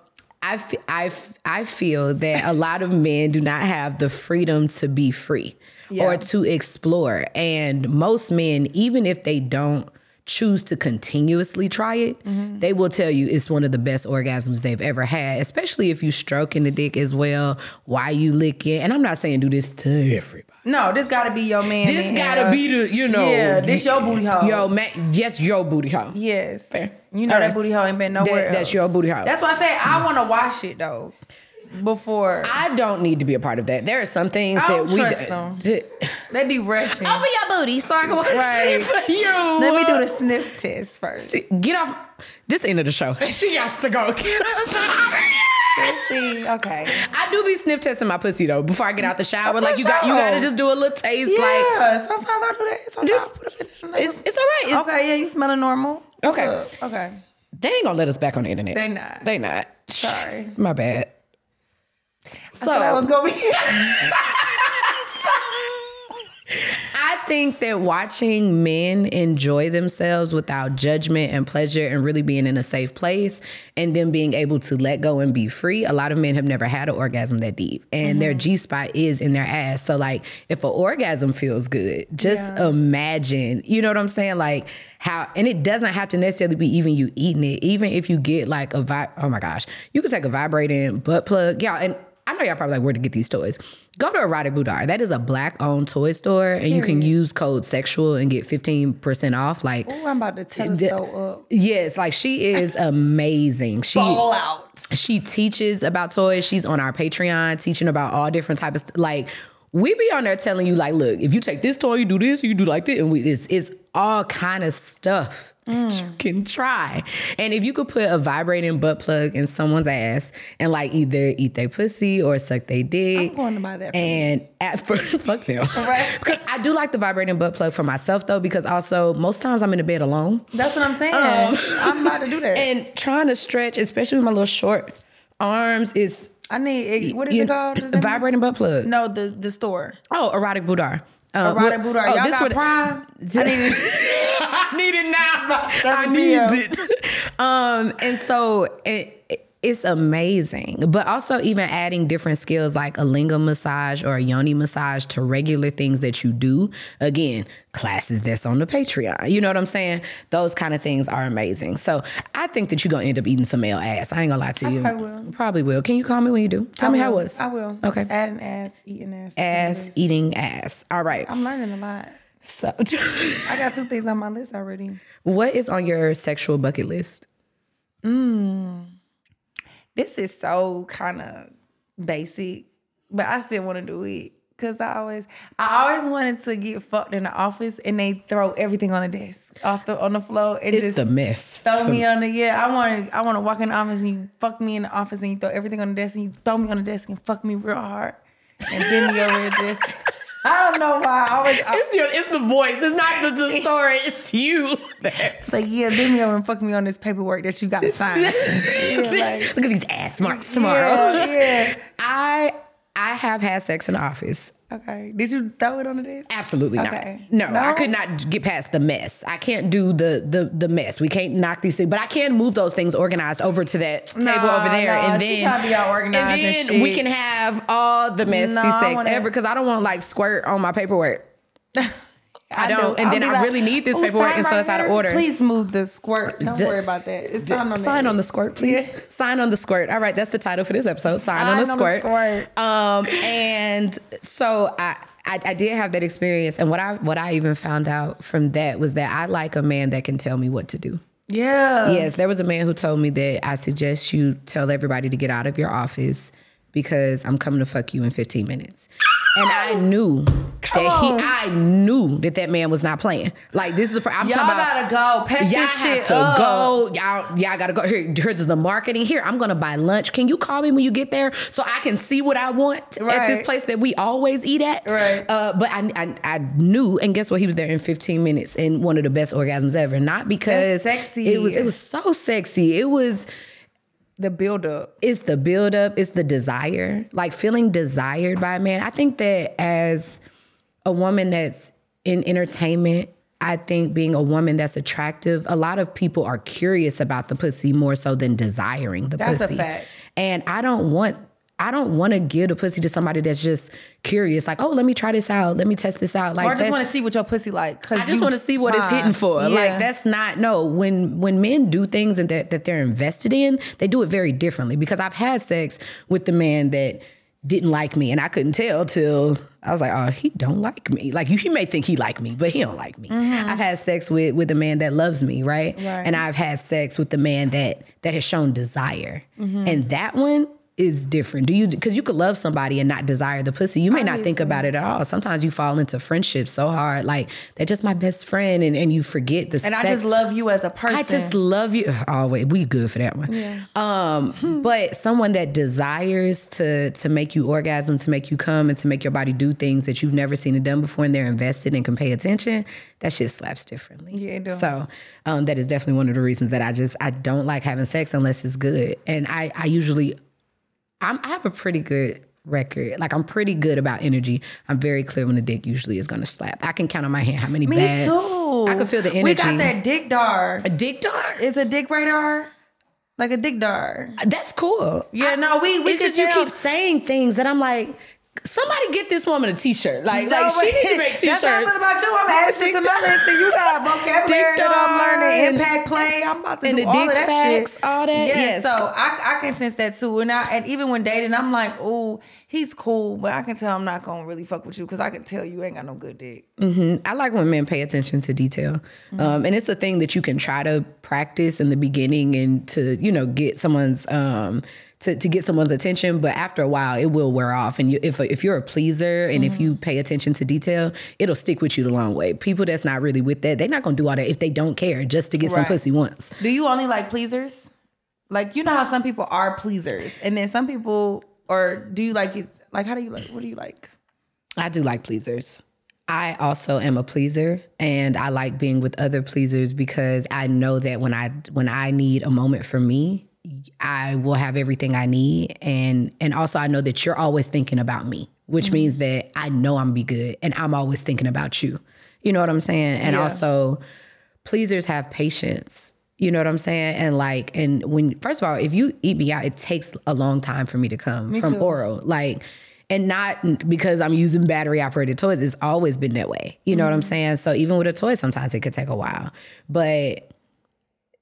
I, f- I, f- I feel that a lot of men do not have the freedom to be free Yeah. or to explore. And most men, even if they don't choose to continuously try it, Mm-hmm. they will tell you it's one of the best orgasms they've ever had, especially if you stroking the dick as well while you lick it. And I'm not saying do this to everybody. No, this gotta be your man. This gotta be the, you know. Yeah, this your booty hole. Yo, man, yes, your booty hole. Yes. Fair. You know that booty hole ain't been nowhere That- else. that's your booty hole. That's why I say I want to wash it though before I don't need to be a part of that. There are some things I that don't we trust d- them. d- they be rushing. Open your booty so I can wash Right. it for you. Let me do the sniff test first. Get off. This end of the show. She has to go. Get off. Let's see. Okay. I do be sniff testing my pussy though before I get out the shower. For Like you got, you got to just do a little taste. Like Yeah. sometimes I do that. Sometimes I put a finish on that. it's it's all right. It's, okay. Yeah, you smelling normal. What's Okay. up? Okay. They ain't gonna let us back on the internet. They not. They not. Sorry. My bad. So So that was gonna be. I think that watching men enjoy themselves without judgment and pleasure and really being in a safe place and then being able to let go and be free, a lot of men have never had an orgasm that deep and their G spot is in their ass. So, like, if an orgasm feels good, just imagine, you know what I'm saying? Like, how, and it doesn't have to necessarily be even you eating it, even if you get like a vi oh my gosh, you could take a vibrating butt plug. Yeah. And I know y'all probably like where to get these toys. Go to Erotic Boudoir. That is a black owned toy store, and you can use code sexual and get 15% off. Like, Ooh, I'm about to telescope up. Uh, yes, like she is amazing. She All out. she teaches about toys. She's on our Patreon teaching about all different types of like we be on there telling you like, look, if you take this toy, you do this, you do like this, and we it's it's all kind of stuff that you can try. And if you could put a vibrating butt plug in someone's ass and like either eat their pussy or suck their dick. I'm going to buy that And at first, fuck them. Right. because I do like the vibrating butt plug for myself though, because also most times I'm in the bed alone. That's what I'm saying. Um, I'm about to do that. And trying to stretch, especially with my little short arms, is I need. What is you- it called? Is vibrating butt plug. No, the the store. Oh, erotic boudoir. Um, Erotic what- Boudoir. oh, Y'all this got what- Prime. I need it. I need it now. I need it. Um, and so it, it's amazing, but also even adding different skills like a lingam massage or a yoni massage to regular things that you do. Again, classes that's on the Patreon. You know what I'm saying? Those kind of things are amazing. So I think that you're gonna end up eating some male ass. I ain't gonna lie to you. probably will. Probably will. Can you call me when you do? Tell me I how it was. I will. Okay. Add an ass, eating ass. Ass eating ass. All right. I'm learning a lot. So, I got two things on my list already. what is on your sexual bucket list? Mm. This is so kind of basic, but I still want to do it because I always, I always wanted to get fucked in the office and they throw everything on the desk, off the on the floor, and It's just the mess. throw me on the yeah. I want to, I want to walk in the office and you fuck me in the office and you throw everything on the desk and you throw me on the desk and fuck me real hard and bend me over the desk. I don't know why. I always. I, It's your, it's the voice. It's not the, the story. It's you. it's like, yeah, bend me over and fuck me on this paperwork that you got to sign. yeah, like, Look at these ass marks tomorrow. Yeah, yeah. I I have had sex in the office. Okay. Did you throw it on the desk? Absolutely Okay. not. No, No? I could not get past the mess. I can't do the the the mess. We can't knock these things, but I can move those things organized over to that table Nah, over there, nah, and then tryna be all organized and then shit. we can have all the messy No, sex ever because I don't want like squirt on my paperwork. I don't, do. and I'll then be I like, really need this "Ooh, paperwork, and so right it's out of order. Please move the squirt. Don't D- worry about that. It's sign on Sign that. on the squirt, please. Yeah. Sign on the squirt. All right, that's the title for this episode. Sign, on the Sign on the squirt. squirt. Um, and so I, I I did have that experience, and what I what I even found out from that was that I like a man that can tell me what to do. Yeah. Yes, there was a man who told me that I suggest you tell everybody to get out of your office because I'm coming to fuck you in 15 minutes. And I knew that on. he, I knew that that man was not playing. Like this is, a, I'm Y'all talking about. gotta go. Pack Y'all this have shit to up. go. Y'all, y'all gotta go. Here, here's the marketing. Here, I'm gonna buy lunch. Can you call me when you get there so I can see what I want at this place that we always eat at? Right. Uh, but I, I, I knew, and guess what? He was there in 15 minutes, and one of the best orgasms ever. Not because That's sexy. It was, it was so sexy. It was. The build up. It's the buildup. It's the desire, like feeling desired by a man. I think that as a woman that's in entertainment. I think being a woman that's attractive, a lot of people are curious about the pussy more so than desiring the That's a pussy. fact. And I don't want I don't want to give the pussy to somebody that's just curious, like, oh, let me try this out, let me test this out. Like Or I just want to see what your pussy like. Cause I just want to see what it's hitting for. Yeah. Like that's not no. When when men do things and that that they're invested in, they do it very differently. Because I've had sex with the man that didn't like me, and I couldn't tell till I was like, oh, he don't like me. Like you, he may think he like me, but he don't like me. I've had sex with with a man that loves me, right? Mm-hmm. Right. And I've had sex with the man that that has shown desire, Mm-hmm. and that one. Is different. Do you because you could love somebody and not desire the pussy. You may not think about it at all. Sometimes you fall into friendships so hard, like they're just my best friend, and, and you forget the And I just love you as a person. I just love you. Always, we good for that one. Yeah. Um, but someone that desires to to make you orgasm, to make you come, and to make your body do things that you've never seen it done before, and they're invested and can pay attention. That shit slaps differently. Yeah. So um, that is definitely one of the reasons that I just I don't like having sex unless it's good, and I I usually I'm, I have a pretty good record. Like I'm pretty good about energy. I'm very clear when the dick usually is gonna slap. I can count on my hand how many Me bad. too. I can feel the energy. We got that dick dar. A dick dar? Is a dick radar. Like a dick dar. That's cool. Yeah, no, we we it's just you keep saying things that I'm like, somebody get this woman a t-shirt. Like, No, like she but need to make t-shirts. That's not about you. I'm adding shit to my list. And you got vocabulary that I'm learning, impact play. I'm about to And do all of that facts, shit. all that? Yes. Yes. So I, I can sense that too. And I, and even when dating, I'm like, oh, he's cool, but I can tell I'm not gonna really fuck with you because I can tell you ain't got no good dick. Mm-hmm. I like when men pay attention to detail. Um, and it's a thing that you can try to practice in the beginning and to, you know, get someone's um to, to get someone's attention, but after a while it will wear off. And you, if if you're a pleaser and if you mm-hmm. pay attention to detail, it'll stick with you the long way. People that's not really with that, they're not gonna do all that if they don't care just to get some pussy once. Do you only like pleasers? Like you know how some people are pleasers, and then some people, or do you like it? Like how do you like? What do you like? I do like pleasers. I also am a pleaser and I like being with other pleasers because I know that when I when I need a moment for me, I will have everything I need and and also I know that you're always thinking about me, which means that I know I'm be good and I'm always thinking about you. You know what I'm saying? And Yeah. also pleasers have patience. You know what I'm saying? And like, and when first of all, if you eat me out, it takes a long time for me to come from too. oral. Like, and not because I'm using battery operated toys. It's always been that way. You know what Mm-hmm. I'm saying? So even with a toy, sometimes it could take a while. But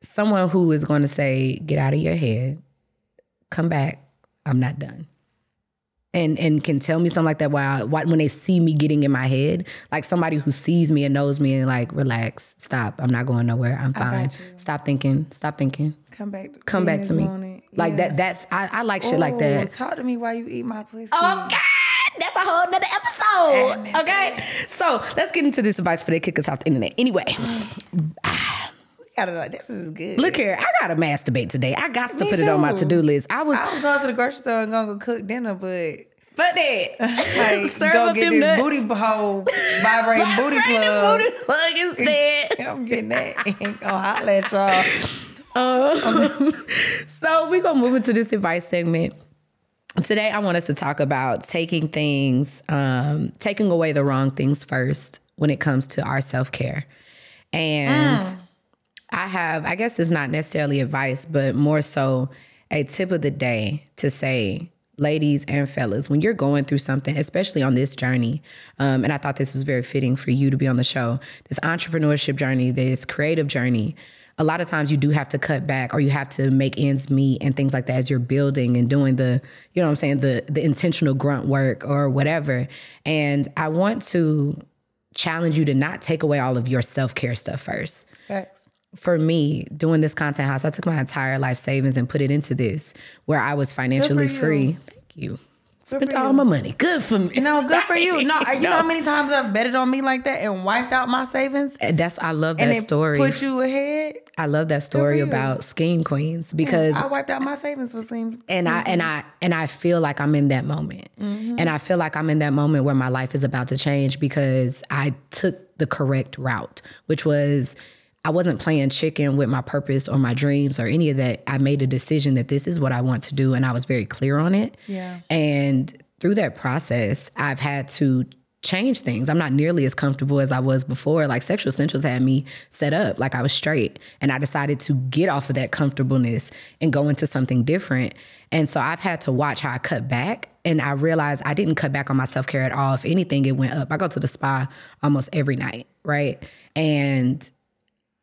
someone who is going to say, "Get out of your head, come back. I'm not done." And, and can tell me something like that while, when they see me getting in my head, like somebody who sees me and knows me and like relax, stop. I'm not going nowhere. I'm fine. Stop thinking. Stop thinking. Come back. Come back to me. Like that. That's I, I like shit like that. Talk to me while you eat my pussy. Oh God, that's a whole nother episode. Okay, so let's get into this advice for they kick us off the internet. Anyway, mm. We gotta like this is good. look here, I gotta masturbate today. I got to Me put it on my to do list. I was I was going to the grocery store and gonna go cook dinner, but fuck that. like Serve go get this nuts. booty hole vibrating booty plug. booty plug instead. I'm getting that. Ain't gonna holler at y'all. Um, so we're gonna move into this advice segment. Today, I want us to talk about taking things, um, taking away the wrong things first when it comes to our self care. And I have, I guess it's not necessarily advice, but more so a tip of the day to say, ladies and fellas, when you're going through something, especially on this journey, um, and I thought this was very fitting for you to be on the show, this entrepreneurship journey, this creative journey. A lot of times you do have to cut back or you have to make ends meet and things like that as you're building and doing the, you know what I'm saying, the the intentional grunt work or whatever. And I want to challenge you to not take away all of your self-care stuff first. For me doing this content house i took my entire life savings and put it into this where i was financially free thank you spent all you. my money good for me No, good for you. No, you know how many times I've betted on me like that and wiped out my savings? And that's i love And that it story put you ahead. i love that story about scheme queens because I wiped out my savings for schemes. and I and I and I feel like I'm in that moment. Mm-hmm. And I feel like I'm in that moment where my life is about to change because I took the correct route, which was I wasn't playing chicken with my purpose or my dreams or any of that. I made a decision that this is what I want to do and I was very clear on it. Yeah. And through that process, I've had to change things. I'm not nearly as comfortable as I was before. Like sexual essentials had me set up like I was straight. And I decided to get off of that comfortableness and go into something different. And so I've had to watch how I cut back. And I realized I didn't cut back on my self care at all. If anything, it went up. I go to the spa almost every night, right? And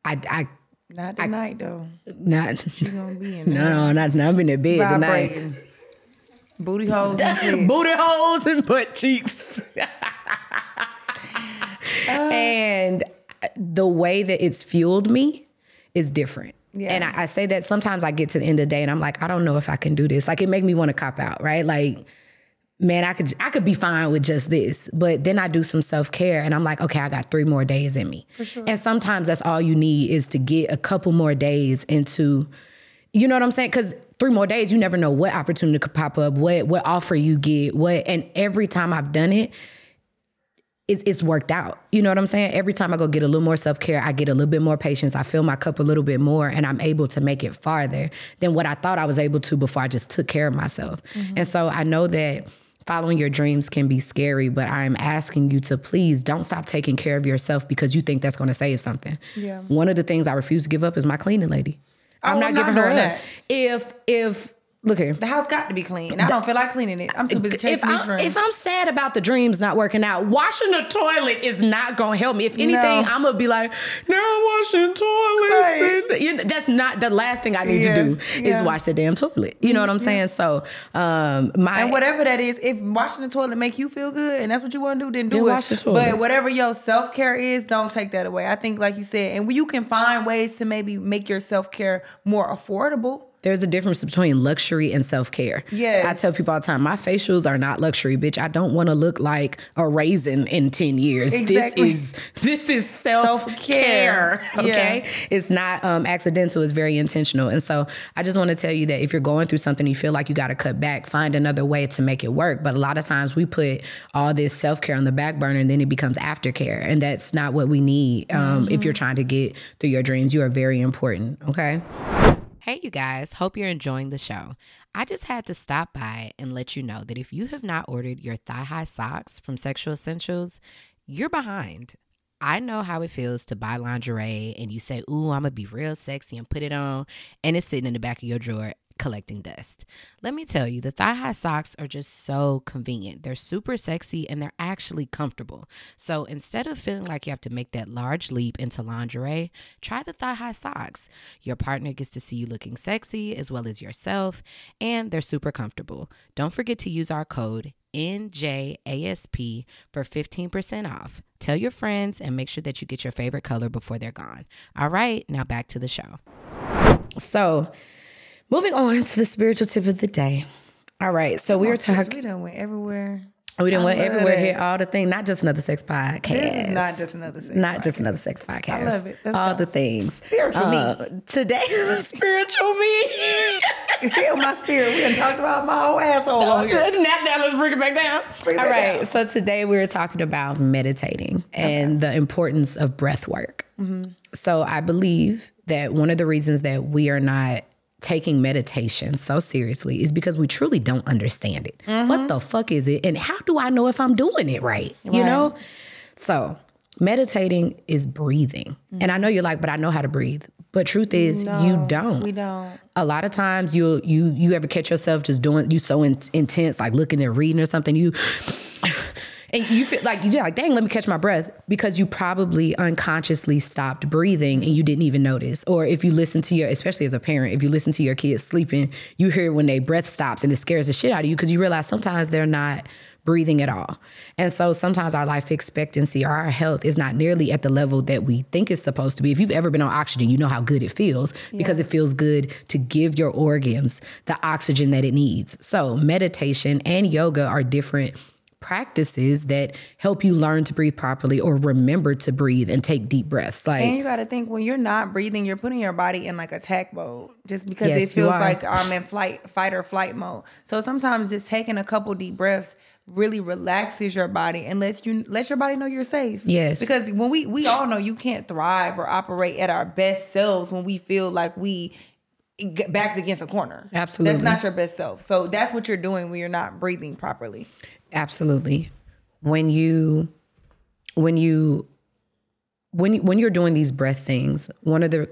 I, I not tonight though. Not you gonna be in no, no, not not I'm in the bed tonight. Booty holes and. Booty holes and butt cheeks. Uh. and the way that it's fueled me is different. Yeah. And I, I say that sometimes I get to the end of the day and I'm like, I don't know if I can do this. Like it make me want to cop out, right? Like, man, I could I could be fine with just this. But then I do some self-care and I'm like, okay, I got three more days in me. sure. And sometimes that's all you need is to get a couple more days into you know what I'm saying? Because three more days, you never know what opportunity could pop up, what what offer you get, what. And every time I've done it, it, it's worked out. You know what I'm saying? Every time I go get a little more self care, I get a little bit more patience. I fill my cup a little bit more, and I'm able to make it farther than what I thought I was able to before I just took care of myself. Mm-hmm. And so I know that following your dreams can be scary, but I'm asking you to please don't stop taking care of yourself because you think that's going to save something. Yeah. One of the things I refuse to give up is my cleaning lady. Oh, I'm Oh, not I'm not giving her that. If if look here. The house got to be clean. I don't feel like cleaning it. I'm too busy chasing If these I'm, dreams. if I'm sad about the dreams not working out, washing the toilet is not gonna help me. If anything, No. I'm gonna be like, now I'm washing toilets. Right. And, you know, that's not the last thing I need Yeah, to do yeah. is wash the damn toilet. You know what I'm saying? So, um, my and whatever that is, if washing the toilet make you feel good and that's what you want to do, then do Then it. wash the toilet. But whatever your self care is, don't take that away. I think, like you said, and you can find ways to maybe make your self care more affordable. There's a difference between luxury and self care. Yeah. I tell people all the time, my facials are not luxury, bitch. I don't want to look like a raisin in 10 years. Exactly. This is this is self care. Self-care. Okay. It's not um, accidental, it's very intentional. And so I just want to tell you that if you're going through something, you feel like you got to cut back, find another way to make it work. But a lot of times we put all this self care on the back burner and then it becomes aftercare. And that's not what we need um, if you're trying to get through your dreams. You are very important. Okay. Hey, you guys, hope you're enjoying the show. I just had to stop by and let you know that if you have not ordered your thigh high socks from Sexual Essentials, you're behind. I know how it feels to buy lingerie and you say, Ooh, I'm gonna be real sexy and put it on, and it's sitting in the back of your drawer collecting dust. Let me tell you, the thigh high socks are just so convenient. They're super sexy and they're actually comfortable. So instead of feeling like you have to make that large leap into lingerie, try the thigh high socks. Your partner gets to see you looking sexy as well as yourself, and they're super comfortable. Don't forget to use our code NJASP for 15% off. Tell your friends and make sure that you get your favorite color before they're gone. All right, now back to the show. So, moving on to the spiritual tip of the day. All right, so we were We talking. done went everywhere. We didn't went everywhere it. here, all the things, not just another sex podcast. This is not just another sex Not just another sex podcast. I love it. Let's all the things. Spiritual me. Uh, Today spiritual me. Heal my spirit. We done talked about my whole asshole on here. now, now let's bring it back down. Bring All right. down. So today we were talking about meditating and the importance of breath work. Mm-hmm. So I believe that one of the reasons that we are not taking meditation so seriously is because we truly don't understand it. Mm-hmm. What the fuck is it? And how do I know if I'm doing it right? You Right. know? So meditating is breathing. And I know you're like, but I know how to breathe. But truth is, you don't We don't. a lot of times you you you ever catch yourself just doing you so in, intense like looking and reading or something you and you feel like you're like dang let me catch my breath because you probably unconsciously stopped breathing and you didn't even notice or if you listen to your especially as a parent if you listen to your kids sleeping you hear when their breath stops and it scares the shit out of you because you realize sometimes they're not breathing at all. And so sometimes our life expectancy or our health is not nearly at the level that we think it's supposed to be. If you've ever been on oxygen, you know how good it feels because it feels good to give your organs the oxygen that it needs. So meditation and yoga are different practices that help you learn to breathe properly or remember to breathe and take deep breaths. Like And you got to think when you're not breathing, you're putting your body in like attack mode just because Yes, it feels like I'm in flight, fight or flight mode. So sometimes just taking a couple deep breaths really relaxes your body and lets you let your body know you're safe. Yes. Because when we we all know you can't thrive or operate at our best selves when we feel like we get backed against a corner. Absolutely. That's not your best self. So that's what you're doing when you're not breathing properly. Absolutely. when you when you when you, when you're doing these breath things, one of the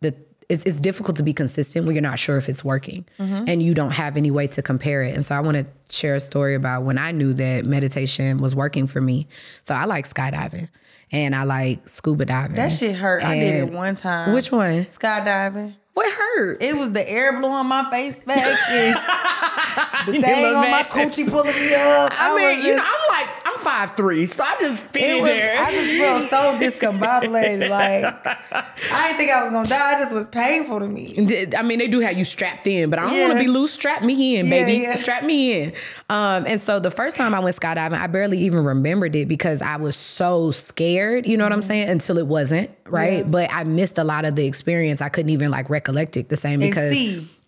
the it's, it's difficult to be consistent when you're not sure if it's working mm-hmm. and you don't have any way to compare it. And so I want to share a story about when I knew that meditation was working for me. So I like skydiving and I like scuba diving. That shit hurt. I did it one time. Which one? skydiving? What hurt? It was the air blowing my face back and the thing on my coochie pulling me up. I, mean, was you know, I'm like, I'm five three, so I just fit was, there. I just felt so discombobulated. Like I didn't think I was gonna die. It just was painful to me. I mean, they do have you strapped in, but I don't Yeah. want to be loose. Strap me in, baby. yeah. Strap me in. Um, and so the first time I went skydiving, I barely even remembered it because I was so scared. You know what I'm saying? Until it wasn't right. Mm-hmm. Yeah. But I missed a lot of the experience. I couldn't even like recollect it the same because.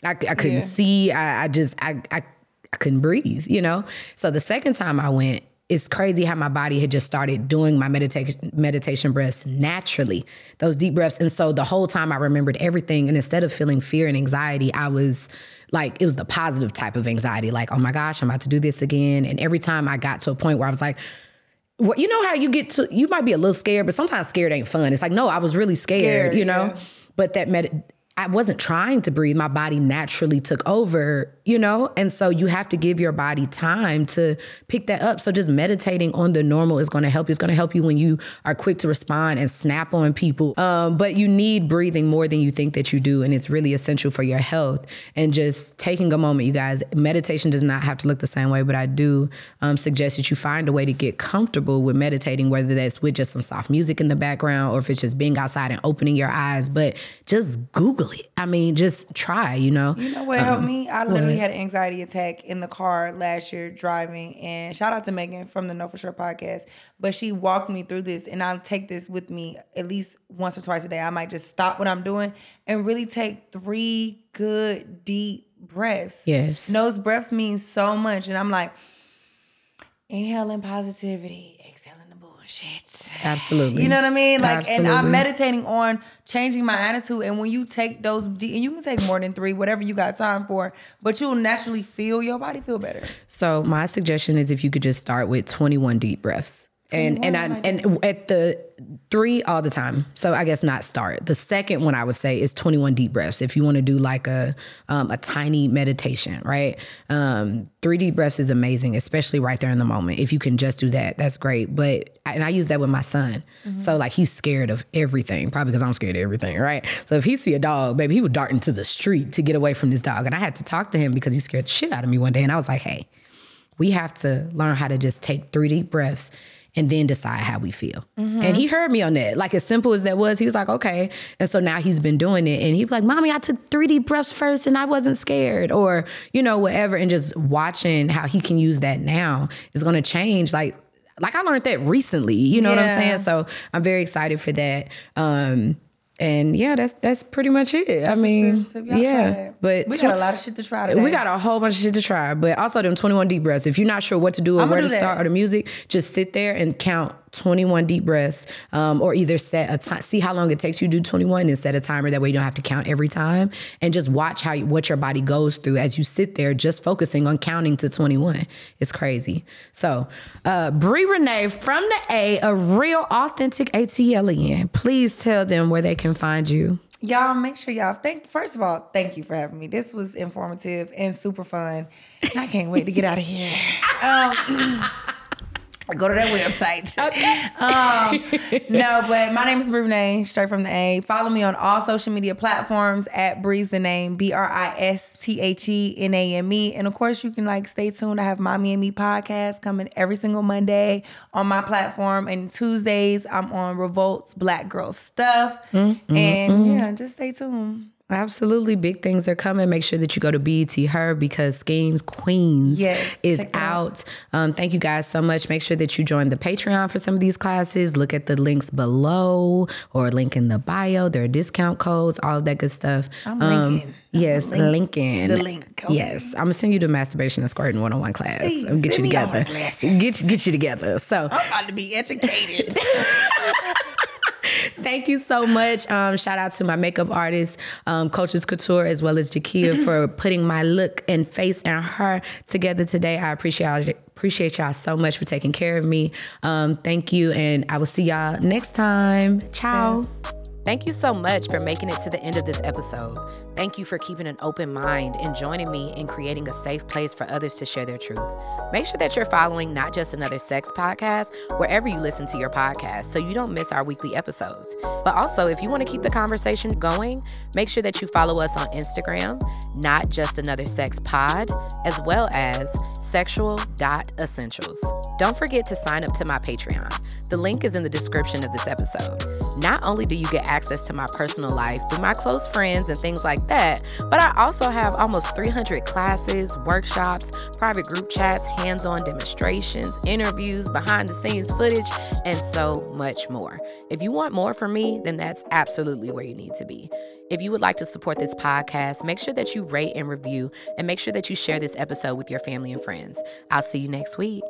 I, I couldn't Yeah. see. I, I just I, I I couldn't breathe. You know. So the second time I went. It's crazy how my body had just started doing my meditation meditation breaths naturally, those deep breaths. And so the whole time I remembered everything. And instead of feeling fear and anxiety, I was like, it was the positive type of anxiety, like, oh my gosh, I'm about to do this again. And every time I got to a point where I was like, well, you know how you get to, you might be a little scared, but sometimes scared ain't fun. It's like, no, I was really scared, Scared, you know? yeah. But that med- I wasn't trying to breathe. My body naturally took over, you know? And so you have to give your body time to pick that up. So just meditating on the normal is going to help you. It's going to help you when you are quick to respond and snap on people. Um, but you need breathing more than you think that you do. And it's really essential for your health. And just taking a moment, you guys, meditation does not have to look the same way, but I do um, suggest that you find a way to get comfortable with meditating, whether that's with just some soft music in the background or if it's just being outside and opening your eyes. But just Google it. I mean, just try, you know? You know what Uh-huh. helped me? I literally had an anxiety attack in the car last year driving. And shout out to Megan from the Know For Sure podcast. But she walked me through this, and I'll take this with me at least once or twice a day. I might just stop what I'm doing and really take three good, deep breaths. Yes. And those breaths mean so much. And I'm like, inhaling positivity, bullshit. Absolutely. You know what I mean? Like, and I'm meditating on changing my attitude. And when you take those, deep, and you can take more than three, whatever you got time for, but you'll naturally feel your body feel better. So my suggestion is if you could just start with 21 deep breaths. And and I, 21, I like and at the three all the time. So I guess not start. The second one I would say is 21 deep breaths. If you want to do like a um, a tiny meditation, right? Um, three deep breaths is amazing, especially right there in the moment. If you can just do that, that's great. But and I use that with my son. So like he's scared of everything, probably because I'm scared of everything, right? So if he see a dog, baby, he would dart into the street to get away from this dog. And I had to talk to him because he scared the shit out of me one day. And I was like, hey, we have to learn how to just take three deep breaths and then decide how we feel. And he heard me on that. Like as simple as that was, he was like, okay. And so now he's been doing it. And he'd be like, Mommy, I took three deep breaths first and I wasn't scared. Or, you know, whatever. And just watching how he can use that now is gonna change. Like, like I learned that recently. You know what I'm saying? So I'm very excited for that. Um and yeah, that's that's pretty much it. I mean, Spiritual tip. Y'all try yeah, but we got a lot of shit to try today. we got a whole bunch of shit to try, but also them 21 deep breaths. If you're not sure what to do or I'ma where to that. start or the music, just sit there and count 21 deep breaths, um, or either set a time, see how long it takes you to do 21 and set a timer. That way you don't have to count every time, and just watch how you, what your body goes through as you sit there, just focusing on counting to 21. It's crazy. So, uh, Brii Renee from the A, a real authentic ATLian. Please tell them where they can find you. Y'all make sure y'all thank first of all, thank you for having me. This was informative and super fun. I can't wait to get out of here. Um, go to that website. um, no, but my name is Renee, straight from the A. Follow me on all social media platforms at Breeze the Name, B R I S T H E N A M E. And of course, you can like stay tuned. I have Mommy and Me podcast coming every single Monday on my platform. And Tuesdays, I'm on Revolt's Black Girl Stuff. Mm, and yeah, just stay tuned. Absolutely. Big things are coming. Make sure that you go to BET Her because Schemes Queens Yes, is out. out. Um, thank you guys so much. Make sure that you join the Patreon for some of these classes. Look at the links below or link in the bio. There are discount codes, all of that good stuff. Um, I'm linking. I'm Yes, link- linking. the link, okay. Yes. I'm gonna send you the masturbation and squirting one-on-one class. Please, I'll get you send me all together. the. Get you, get you together. So I'm about to be educated. Thank you so much. Um, shout out to my makeup artist, um, Coaches Couture, as well as Jakia for putting my look and face and her together today. I appreciate Appreciate y'all so much for taking care of me. Um, thank you. And I will see y'all next time. Ciao. Yes. Thank you so much for making it to the end of this episode. Thank you for keeping an open mind and joining me in creating a safe place for others to share their truth. Make sure that you're following Not Just Another Sex podcast wherever you listen to your podcast so you don't miss our weekly episodes. But also, if you want to keep the conversation going, make sure that you follow us on Instagram, Not Just Another Sex Pod, as well as sexual.essentials. Don't forget to sign up to my Patreon. The link is in the description of this episode. Not only do you get access to my personal life through my close friends and things like that, but I also have almost 300 classes, workshops, private group chats, hands on demonstrations, interviews, behind the scenes footage, and so much more. If you want more from me, then that's absolutely where you need to be. If you would like to support this podcast, make sure that you rate and review and make sure that you share this episode with your family and friends. I'll see you next week.